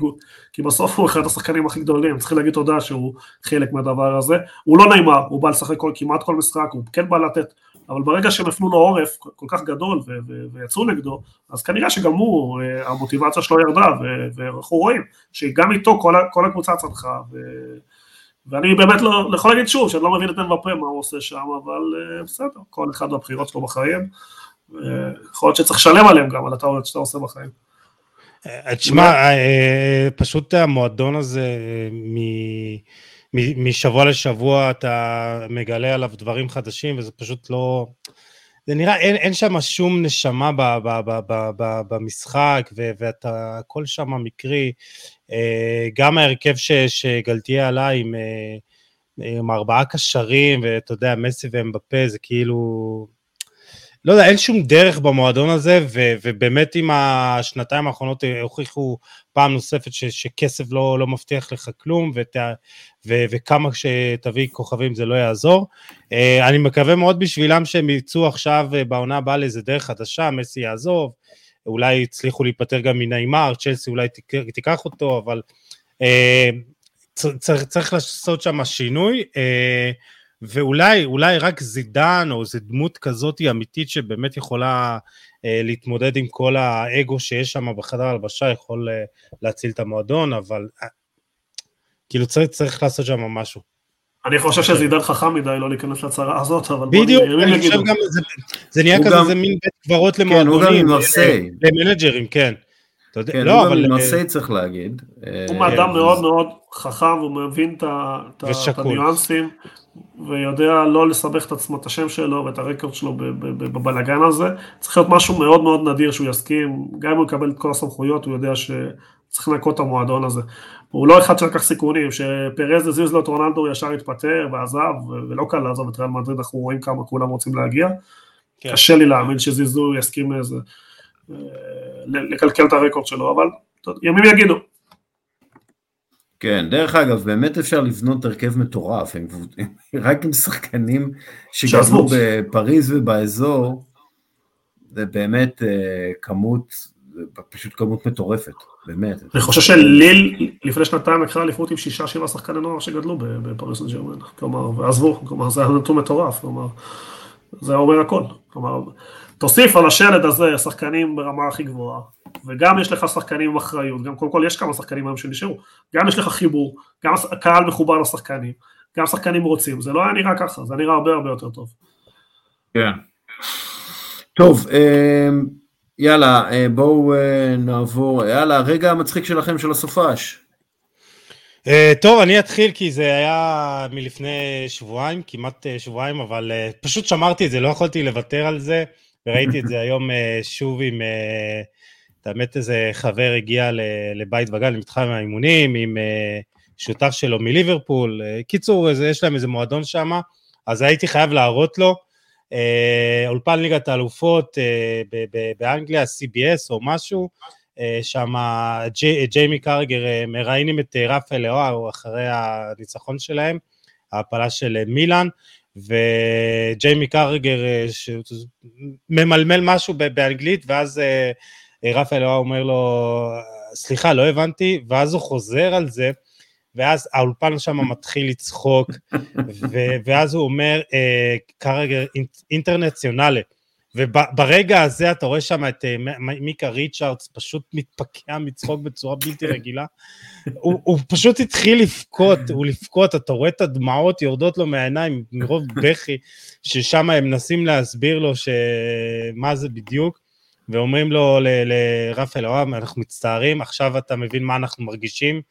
כי בסוף הוא אחד השחקנים הכי גדולים, צריכים להגיד תודה שהוא חלק מהדבר הזה. הוא לא נעימר, הוא בא לשחק כמעט כל משחק, הוא כן בא לתת, אבל ברגע שהם הפנו לו עורף כל כך גדול ויצאו נגדו, אז כנראה שגם הוא, אה, המוטיבציה שלו ירדה, ואנחנו רואים שגם איתו כל, כל הקבוצה צנחה, ו- ואני באמת לא, לא יכול להגיד שוב, שאני לא מבין את מבפה מה הוא עושה שם, אבל uh, בסדר, כל אחד והבחירות שלו בחיים. Uh, יכול להיות שצריך לשלם עליהם גם, על הטעויות שאתה עושה בחיים. אה, תשמע, פשוט המועדון הזה, משבוע לשבוע אתה מגלה עליו דברים חדשים, וזה פשוט לא... זה נראה, אין, אין שם שום נשמה ב, ב, ב, ב, ב, במשחק, ו, ואתה, הכל שם מקרי. אה, גם ההרכב ש, שגלתיה עלה עם, אה, עם ארבעה קשרים, ואתה יודע, מסי ואמבפה, זה כאילו... לא יודע, אין שום דרך במועדון הזה, ו, ובאמת עם השנתיים האחרונות הוכיחו פעם נוספת ש, שכסף לא, לא מבטיח לך כלום, ות, ו, וכמה שתביא כוכבים זה לא יעזור. Uh, אני מקווה מאוד בשבילם שהם יצאו עכשיו uh, בעונה הבאה לאיזה דרך חדשה, מסי יעזוב, אולי יצליחו להיפטר גם מנעימר, צ'לסי אולי תיקח אותו, אבל uh, צריך, צריך לעשות שם שינוי. Uh, ואולי אולי רק זידן או איזה דמות כזאת אמיתית שבאמת יכולה אה, להתמודד עם כל האגו שיש שם בחדר הלבשה יכול אה, להציל את המועדון, אבל אה, כאילו צריך, צריך לעשות שם משהו. אני חושב שזידן חכם מדי לא להיכנס לצרה הזאת, אבל בדיוק, אני חושב גם, זה, זה נהיה כזה זה מין בית קברות למועדונים, כן, למנג'רים, כן. כן, לא, הוא אבל... גם מרסיי צריך להגיד. הוא אדם כן, מאוד מאוד חכם, הוא מבין את הניואנסים, ויודע לא לסבך את עצמו, את השם שלו ואת הרקורד שלו בבלאגן הזה. צריך להיות משהו מאוד מאוד נדיר שהוא יסכים, גם אם הוא יקבל את כל הסמכויות, הוא יודע שצריך לנקות את המועדון הזה. הוא לא אחד שלקח סיכונים, שפרז הזיז לו את רונלדו ישר התפטר ועזב, ולא קל לעזוב את ריאל מדריד, אנחנו רואים כמה כולם רוצים להגיע. כן. קשה לי להאמין שזיזו יסכים לזה. לקלקל את הרקורד שלו, אבל ימים יגידו. כן, דרך אגב, באמת אפשר לבנות הרכב מטורף, הם, רק עם שחקנים שגזרו בפריז ובאזור, זה באמת אה, כמות, זה פשוט כמות מטורפת, באמת. אני חושב שליל לפני שנתיים לקחה אליפות עם שישה שבעה שחקני נוער שגדלו בפריז וג'רמן, כלומר, ועזבו, כלומר, זה היה נתון מטורף, כלומר, זה אומר הכל, כלומר, תוסיף על השלד הזה שחקנים ברמה הכי גבוהה, וגם יש לך שחקנים עם אחריות, גם קודם כל יש כמה שחקנים היום שנשארו, גם יש לך חיבור, גם הקהל מחובר לשחקנים, גם שחקנים רוצים, זה לא היה נראה ככה, זה נראה הרבה הרבה יותר טוב. כן. טוב, אמ, יאללה, אה, בואו אה, נעבור, יאללה, הרגע המצחיק שלכם של הסופש. Uh, טוב, אני אתחיל כי זה היה מלפני שבועיים, כמעט שבועיים, אבל פשוט שמרתי את זה, לא יכולתי לוותר על זה. וראיתי את זה היום אה, שוב עם, אה, האמת איזה חבר הגיע לבית וגן, למתחם האימונים, עם אה, שותף שלו מליברפול, קיצור, יש להם איזה מועדון שם, אז הייתי חייב להראות לו, אולפן ליגת האלופות באנגליה, CBS או משהו, שם ג'יימי קרגר מראיינים את רפאל לאואר אחרי הניצחון שלהם, ההפלה של מילאן, וג'יימי קרגר אה, ממלמל משהו באנגלית, ואז אה, אה, רפאל אלואה אומר לו, סליחה, לא הבנתי, ואז הוא חוזר על זה, ואז האולפן שם מתחיל לצחוק, ו- ואז הוא אומר, אה, כרגע אינטרנציונלי. וברגע הזה אתה רואה שם את uh, מיקה ריצ'ארדס פשוט מתפקע מצחוק בצורה בלתי רגילה. הוא, הוא פשוט התחיל לבכות, הוא לבכות, אתה רואה את הדמעות יורדות לו מהעיניים מרוב בכי, ששם הם מנסים להסביר לו מה זה בדיוק, ואומרים לו לרפאל אוהב, אנחנו מצטערים, עכשיו אתה מבין מה אנחנו מרגישים.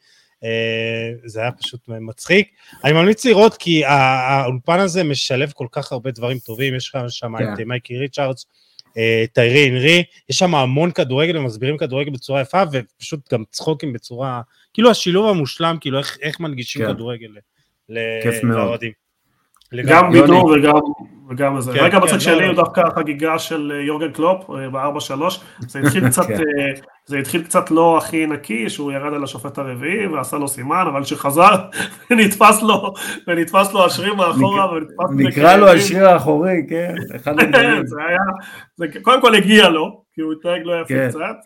אה, זה היה פשוט מצחיק. אני ממליץ לראות כי האולפן הזה משלב כל כך הרבה דברים טובים, יש לך שם את כן. מייקי ריצ'ארדס, אה, טיירי אנרי, יש שם המון כדורגל ומסבירים כדורגל בצורה יפה ופשוט גם צחוקים בצורה, כאילו השילוב המושלם, כאילו איך, איך מנגישים כן. כדורגל לאוהדים. גם בידור וגם, וגם זה. כן, רגע בצד כן, שלי לא, הוא לא. דווקא החגיגה של אה, יורגן קלופ אה, ב-4-3, זה התחיל קצת, כן. אה, זה התחיל קצת לא הכי נקי, שהוא ירד על השופט הרביעי ועשה לו סימן, אבל כשחזר נתפס לו, ונתפס לו השריר מאחורה, נקרא לו השריר האחורי, כן, אחד הדברים. זה היה, זה קודם כל הגיע לו, כי הוא התנהג לא יפה קצת.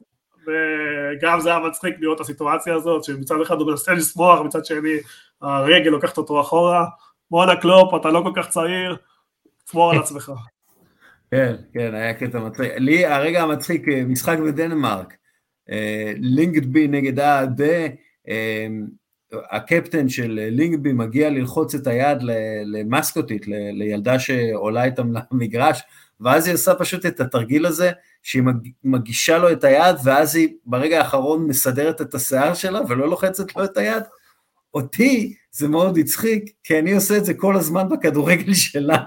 וגם זה היה מצחיק לראות את הסיטואציה הזאת, שמצד אחד הוא מנסה לשמוח, מצד שני הרגל לוקחת אותו אחורה, בואנה קלופ, אתה לא כל כך צעיר, תשמור על עצמך. כן, כן, היה קטע מצחיק. לי הרגע המצחיק, אה, משחק בדנמרק, אה, לינקדבי נגד האדה, אה, הקפטן של לינקדבי מגיע ללחוץ את היד למסקוטית, לילדה שעולה איתם למגרש, ואז היא עושה פשוט את התרגיל הזה, שהיא מגישה לו את היד, ואז היא ברגע האחרון מסדרת את השיער שלה ולא לוחצת לו את היד. אותי זה מאוד הצחיק, כי אני עושה את זה כל הזמן בכדורגל שלה.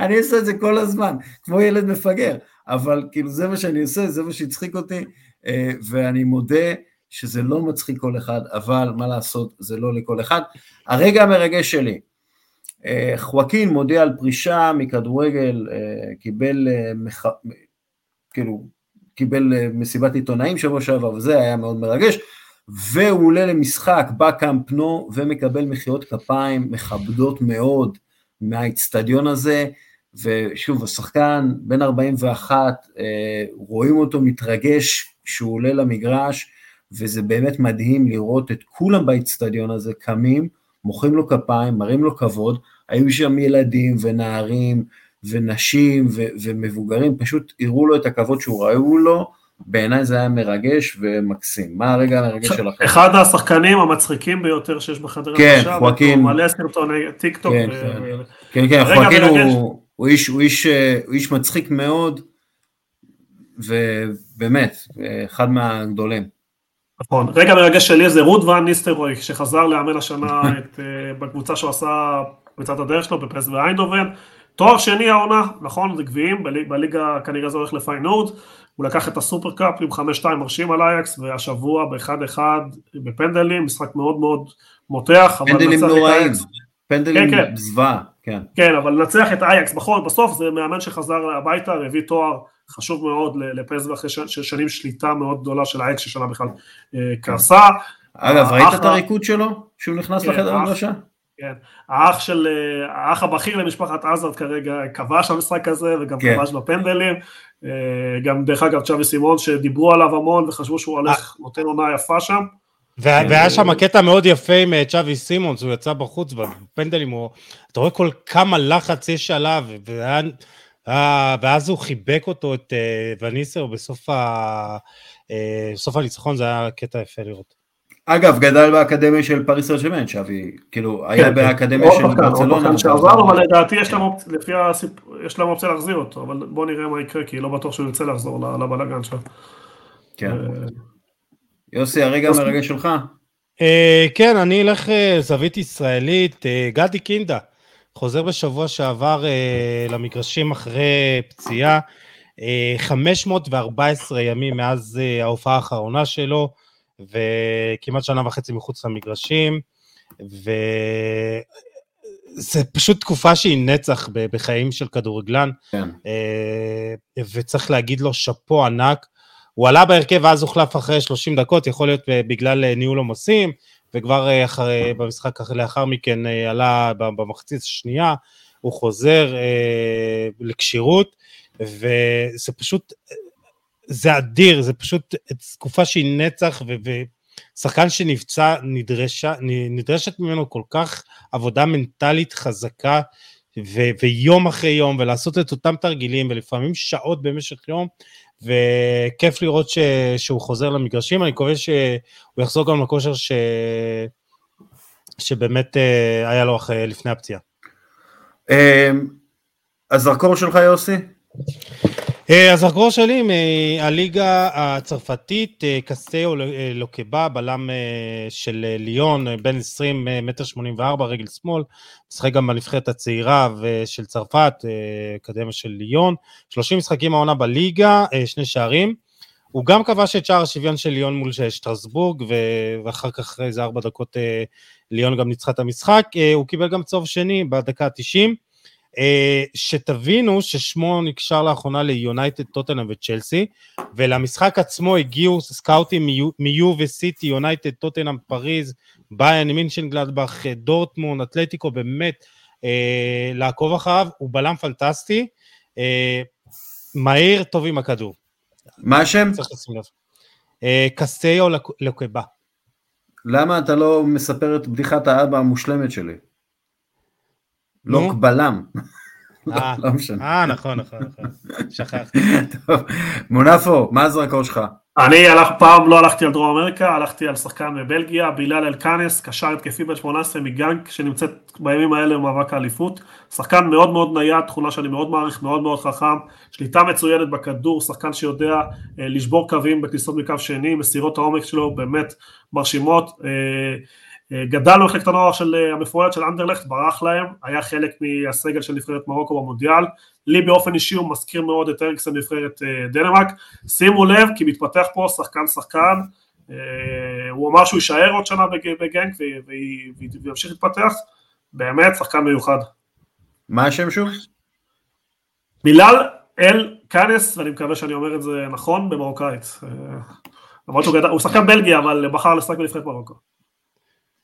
אני עושה את זה כל הזמן, כמו ילד מפגר, אבל כאילו זה מה שאני עושה, זה מה שהצחיק אותי, אה, ואני מודה שזה לא מצחיק כל אחד, אבל מה לעשות, זה לא לכל אחד. הרגע המרגש שלי, אה, חואקין מודיע על פרישה מכדורגל, אה, קיבל, כאילו, קיבל מסיבת עיתונאים שבוע שעבר, וזה היה מאוד מרגש. והוא עולה למשחק בקאמפ נו ומקבל מחיאות כפיים מכבדות מאוד מהאיצטדיון הזה, ושוב, השחקן בן 41, אה, רואים אותו מתרגש כשהוא עולה למגרש, וזה באמת מדהים לראות את כולם באיצטדיון הזה קמים, מוחאים לו כפיים, מראים לו כבוד, היו שם ילדים ונערים ונשים ו- ומבוגרים, פשוט הראו לו את הכבוד שהוא ראו לו, בעיניי זה היה מרגש ומקסים. מה הרגע המרגש שלכם? אחד השחקנים המצחיקים ביותר שיש בחדר כן, עכשיו, חואקין. הוא מלא סרטוני טיק טוק. כן, ו... כן, כן, חואקין הוא, הוא, איש, הוא, איש, הוא איש מצחיק מאוד, ובאמת, אחד מהגדולים. נכון, רגע מרגש שלי זה רות ואן ניסטרוי, שחזר לאמן השנה את, אה, בקבוצה שהוא עשה בצד הדרך שלו בפ.ס.וו איינדהובן. תואר שני העונה, נכון, זה גביעים, בליגה כנראה זה הולך לפיינורד, הוא לקח את הסופר קאפ עם 5-2 מרשים על אייקס, והשבוע ב-1-1 בפנדלים, משחק מאוד מאוד מותח. פנדלים נוראים, פנדלים כן, כן. זוועה, כן. כן, אבל לנצח את אייקס בכל, בסוף זה מאמן שחזר הביתה, והביא תואר חשוב מאוד לפ.ס.וו אחרי שנים שליטה מאוד גדולה של אייקס, ששנה בכלל אה, קרסה. אגב, ראית את הריקוד שלו? שהוא נכנס כן, לחדר המדרשה? כן, האח של, אה, האח הבכיר למשפחת עזרד כרגע כבש המשחק הזה וגם כן. כבש בפנדלים, אה, גם דרך אגב צ'אבי סימון שדיברו עליו המון וחשבו שהוא הולך, נותן עונה יפה שם. והיה שם קטע מאוד יפה עם אה, צ'אבי סימונס, הוא יצא בחוץ בפנדלים, הוא, אתה רואה כל כמה לחץ יש עליו, ואז הוא חיבק אותו, את וניסר, בסוף הניצחון, זה היה קטע יפה לראות. אגב, גדל באקדמיה של פריס סן ג'רמן, שווי, כאילו, היה כן, כן. באקדמיה של ברצלונה. אבל לדעתי יש להם אופציה להחזיר אותו, אבל בוא נראה מה יקרה, כי לא בטוח שהוא ירצה לחזור לבלאגן שלו. כן. אה, יוסי, הרגע המרגש שלך. אה, כן, אני אלך אה, זווית ישראלית, גדי קינדה, חוזר בשבוע שעבר למגרשים אחרי פציעה, 514 ימים מאז ההופעה האחרונה שלו, וכמעט שנה וחצי מחוץ למגרשים, וזה פשוט תקופה שהיא נצח בחיים של כדורגלן, כן. אה, וצריך להגיד לו שאפו ענק. הוא עלה בהרכב ואז הוחלף אחרי 30 דקות, יכול להיות בגלל ניהול עומסים, וכבר אה, אחרי, במשחק לאחר מכן אה, עלה במחצית השנייה, הוא חוזר לכשירות, וזה פשוט זה אדיר, זה פשוט תקופה שהיא נצח, שחקן שנפצע, נדרשה, נדרשת ממנו כל כך עבודה מנטלית חזקה, ו- ויום אחרי יום, ולעשות את אותם תרגילים, ולפעמים שעות במשך יום, וכיף לראות ש- שהוא חוזר למגרשים, אני מקווה שהוא יחזור גם לכושר ש- שבאמת uh, היה לו אחרי, לפני הפציעה. הזרקור שלך יוסי? אה, שלי מהליגה הצרפתית, אה, קסטאו אה, לוקבה, בלם של ליון, בן 20, מטר 84, רגל שמאל, משחק גם בנבחרת הצעירה של צרפת, אקדמיה של ליון, 30 משחקים העונה בליגה, שני שערים. הוא גם כבש את שער השוויון של ליון מול שטרסבורג, ואחר כך איזה ארבע דקות ליון גם ניצחה את המשחק. הוא קיבל גם צהוב שני בדקה ה-90. אה, שתבינו ששמו נקשר לאחרונה ליונייטד, טוטנאם וצ'לסי, ולמשחק עצמו הגיעו סקאוטים מיו וסיטי, יונייטד, טוטנאם, פריז, באיירן, מנשנגלדבך, דורטמונד, אתלטיקו, באמת אה, לעקוב אחריו, הוא בלם פנטסטי, אה, מהיר, טוב עם הכדור. מה השם? צריך לשים לב. אה, קסטיו לקובה. למה אתה לא מספר את בדיחת האבא המושלמת שלי? לוק בלם. אה, לא משנה. אה, נכון, נכון, נכון. שכחתי. טוב, מונפו, מה הזרקור שלך? אני הלך, פעם לא הלכתי על דרום אמריקה, הלכתי על שחקן בבלגיה, בילאל אלקאנס, קשר התקפי בן 18 מגנק, שנמצאת בימים האלה במאבק האליפות. שחקן מאוד מאוד נייד, תכונה שאני מאוד מעריך, מאוד מאוד חכם, שליטה מצוינת בכדור, שחקן שיודע אה, לשבור קווים בכניסות מקו שני, מסירות העומק שלו באמת מרשימות. אה, גדל במחלקת הנוער של אה, המפוארת של אנדרלכט, ברח להם, היה חלק מהסגל של נבחרת מרוקו במונדיאל, לי באופן אישי הוא מזכיר מאוד את אריקסן נבחרת אה, דנמרק, שימו לב כי מתפתח פה שחקן שחקן, אה, הוא אמר שהוא יישאר עוד שנה בגנק וימשיך להתפתח, באמת שחקן מיוחד. מה השם שוב? בילאל אל קאנס, ואני מקווה שאני אומר את זה נכון, במרוקאית. למרות שהוא שחקן בלגיה, אבל בחר לשחק בנבחרת מרוקו.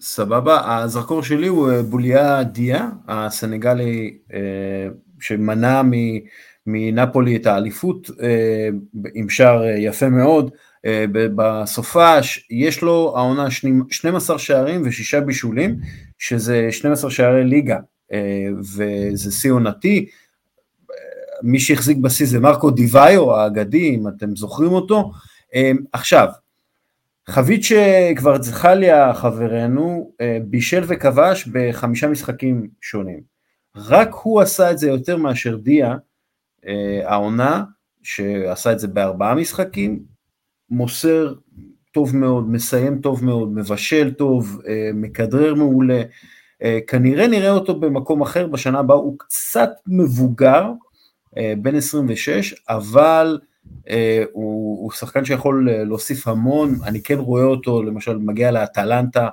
סבבה, הזרקור שלי הוא אה, בוליה דיה, הסנגלי אה, שמנע מנפולי את האליפות אה, עם שער יפה מאוד בסופש, יש לו העונה 12 שערים ושישה בישולים, שזה 12 שערי ליגה, וזה שיא עונתי. מי שהחזיק בשיא זה מרקו דיוויו האגדי, אם אתם זוכרים אותו. עכשיו, חבית שכבר זכליה חברנו אה, בישל וכבש בחמישה משחקים שונים. רק הוא עשה את זה יותר מאשר דיה, אה, העונה, שעשה את זה בארבעה משחקים, מוסר טוב מאוד, מסיים טוב מאוד, מבשל טוב, אה, מכדרר מעולה. כנראה נראה אותו במקום אחר בשנה הבאה, הוא קצת מבוגר, בן 26, אבל הוא, הוא שחקן שיכול אה, להוסיף המון, אני כן רואה אותו, למשל מגיע לאטלנטה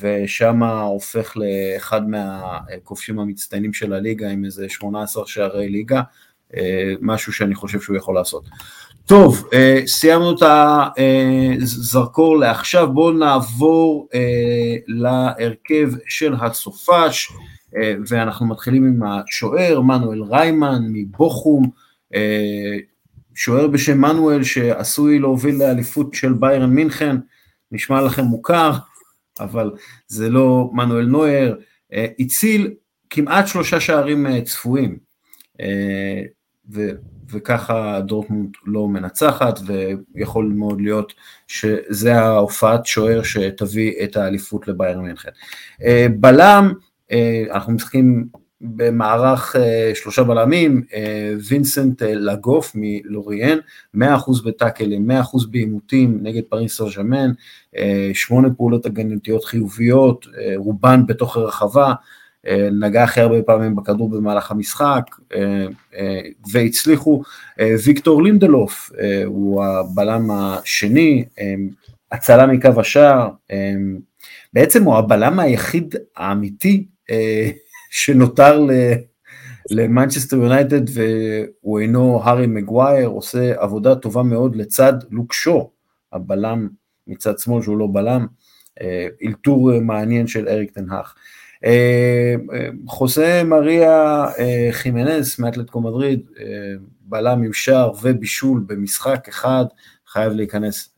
ושם הופך לאחד מהכובשים המצטיינים של הליגה עם איזה 18 שערי ליגה, אה, משהו שאני חושב שהוא יכול לעשות. טוב, סיימנו את הזרקור לעכשיו, בואו נעבור להרכב של הסופש, ואנחנו מתחילים עם השוער, מנואל ריימן מבוכום, שוער בשם מנואל שעשוי להוביל לאליפות של ביירן מינכן, נשמע לכם מוכר, אבל זה לא מנואל נויר, אה, הציל כמעט שלושה שערים אה, צפויים, אה, ו, וככה דורטמונד לא מנצחת, ויכול מאוד להיות שזה ההופעת שוער שתביא את האליפות לביירן מינכן. בלם, אנחנו משחקים במערך uh, שלושה בלמים, uh, וינסנט uh, לגוף מלוריאן, 100% בטאקלים, 100% בעימותים נגד פריס סר ז'מן, uh, שמונה פעולות הגנתיות חיוביות, רובן בתוך הרחבה, נגע הכי הרבה פעמים בכדור במהלך המשחק, והצליחו. ויקטור לינדלוף הוא הבלם השני, הצלה מקו השער, בעצם הוא הבלם היחיד האמיתי, שנותר למנצ'סטר יונייטד והוא אינו הארי מגווייר, עושה עבודה טובה מאוד לצד לוק שו, הבלם מצד שמאל שהוא לא בלם, אה, אלתור מעניין של אריק תנהך. אה, חוסה מריה אה, חימנס מאטלטקו מדריד, בלם עם שער ובישול במשחק אחד, חייב להיכנס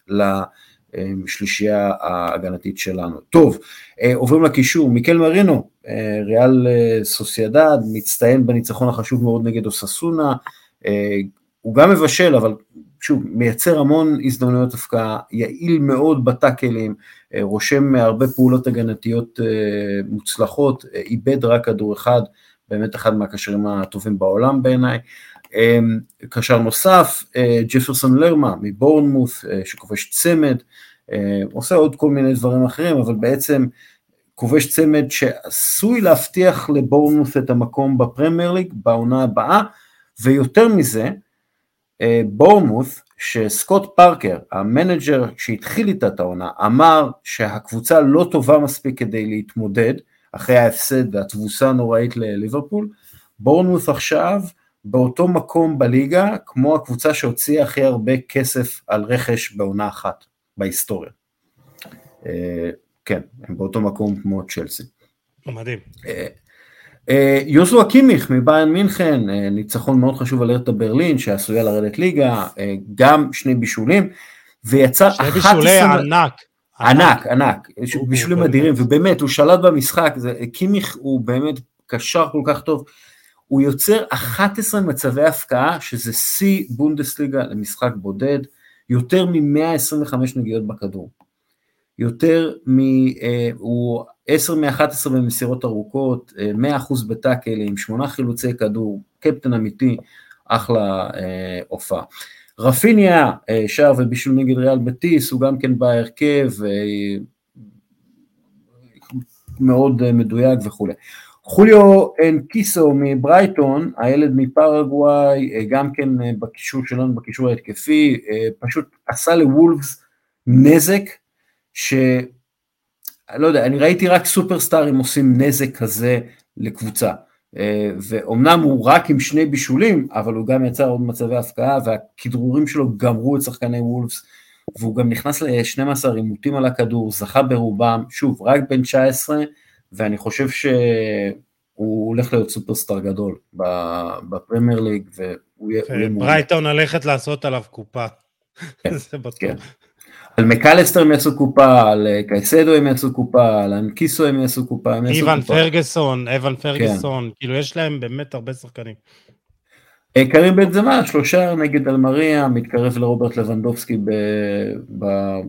שלישייה ההגנתית שלנו. טוב, עוברים לקישור, מיקל מרינו, ריאל סוסיידד, מצטיין בניצחון החשוב מאוד נגד אוססונה, הוא גם מבשל, אבל שוב, מייצר המון הזדמנויות הפקעה, יעיל מאוד בטאקלים, רושם הרבה פעולות הגנתיות מוצלחות, איבד רק כדור אחד, באמת אחד מהקשרים הטובים בעולם בעיניי. קשר נוסף, ג'פרסון לרמה מבורנמוס, שכובש צמד, עושה עוד כל מיני דברים אחרים, אבל בעצם כובש צמד שעשוי להבטיח לבורנמוס את המקום בפרמייר ליג בעונה הבאה, ויותר מזה, בורנמות', שסקוט פארקר, המנג'ר שהתחיל איתה את העונה, אמר שהקבוצה לא טובה מספיק כדי להתמודד, אחרי ההפסד והתבוסה הנוראית לליברפול, בורנמות' עכשיו באותו מקום בליגה, כמו הקבוצה שהוציאה הכי הרבה כסף על רכש בעונה אחת בהיסטוריה. כן, הם באותו מקום כמו צ'לסי. מדהים. יוזו אקימיך מביירן מינכן, ניצחון מאוד חשוב על ארטה ברלין, שעשויה לרדת ליגה, גם שני בישולים, ויצא 11... שני בישולי ענק. ענק, ענק, בישולים אדירים, ובאמת, הוא שלט במשחק, קימיך הוא באמת קשר כל כך טוב, הוא יוצר 11 מצבי הפקעה, שזה שיא בונדסליגה למשחק בודד, יותר מ-125 נגיעות בכדור. יותר מ... הוא 10 מ-11 במסירות ארוכות, 100% בטאקלים, 8 חילוצי כדור, קפטן אמיתי, אחלה הופעה. רפיניה, שער ובישול נגד ריאל בטיס, הוא גם כן בהרכב, מאוד מדויק וכולי. חוליו אנקיסו מברייטון, הילד מפרגוואי, גם כן בקישור שלנו, בקישור ההתקפי, פשוט עשה לוולפס נזק, שאני לא יודע, אני ראיתי רק סופרסטארים עושים נזק כזה לקבוצה. ואומנם הוא רק עם שני בישולים, אבל הוא גם יצר עוד מצבי הפקעה, והכדרורים שלו גמרו את שחקני וולפס, והוא גם נכנס ל-12 עימותים על הכדור, זכה ברובם, שוב, רק בן 19, ואני חושב שהוא הולך להיות סופרסטאר גדול בפרמייר ליג, והוא יהיה... ברייטון הולכת לעשות עליו קופה. כן, זה בטוח. כן. על מקלסטר הם יעשו קופה, על קייסדו הם יעשו קופה, על אנקיסו הם יעשו קופה, הם יעשו איוון פרגסון, איוון פרגסון, כאילו יש להם באמת הרבה שחקנים. קרים בן זמה, שלושה נגד אלמריה, מתקרב לרוברט לבנדובסקי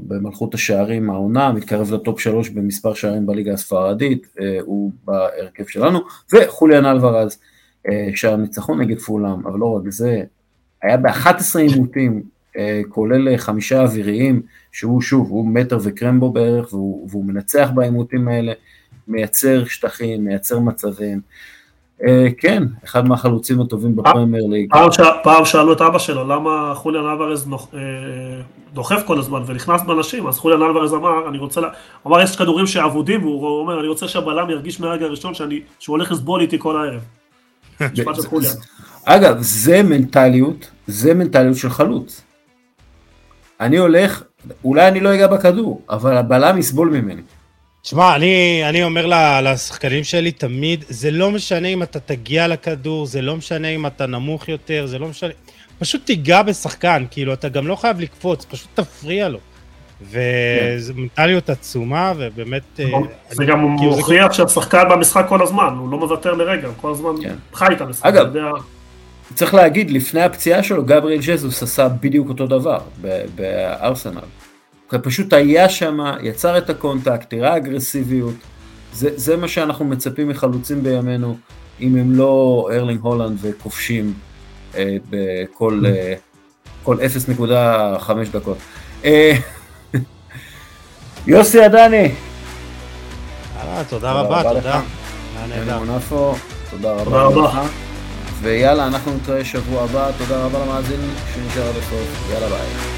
במלכות השערים העונה, מתקרב לטופ שלוש במספר שערים בליגה הספרדית, הוא בהרכב שלנו, וחוליאן אלוורז, שער ניצחון נגד פולאם, אבל לא רק זה, היה ב-11 עימותים, כולל חמישה אוויריים, שהוא שוב, הוא מטר וקרמבו בערך, והוא, והוא מנצח בעימותים האלה, מייצר שטחים, מייצר מצבים. אה, כן, אחד מהחלוצים הטובים בפרמייר ליג. פעם, שאלו את אבא שלו, למה חוליאן אלוורז. אה, דוחף כל הזמן ונכנס באנשים, אז חוליאן אלוורז אמר, אני רוצה. הוא אמר, יש כדורים שאבודים, והוא אומר, אני רוצה שהבלם ירגיש מהרגע הראשון. שהוא הולך לסבול איתי כל הערב. אגב, זה מנטליות, זה מנטליות של חלוץ. אני הולך, אולי אני לא אגע בכדור, אבל הבלם יסבול ממני. תשמע, אני, אני אומר לשחקנים שלי תמיד, זה לא משנה אם אתה תגיע לכדור, זה לא משנה אם אתה נמוך יותר, זה לא משנה... פשוט תיגע בשחקן, כאילו, אתה גם לא חייב לקפוץ, פשוט תפריע לו. וזו מנטליות עצומה, ובאמת... זה אני, גם כאילו מוכיח שהשחקן במשחק כל הזמן, הוא לא מוותר לרגע, הוא כל הזמן כן. חי את המשחק. אגב, יודע... צריך להגיד, לפני הפציעה שלו, גבריאל ז'סוס עשה בדיוק אותו דבר בארסנל. הוא פשוט היה שם, יצר את ה contact, תראה אגרסיביות. זה, זה מה שאנחנו מצפים מחלוצים בימינו, אם הם לא ארלינג הולאנד וכובשים אה, בכל אה, 0.5 דקות. אה, יוסי עדני. תודה רבה, תודה. תודה רבה לך. ויאללה, אנחנו נתראה שבוע הבא, תודה רבה למאזין שנשאר עד הסוף, יאללה ביי.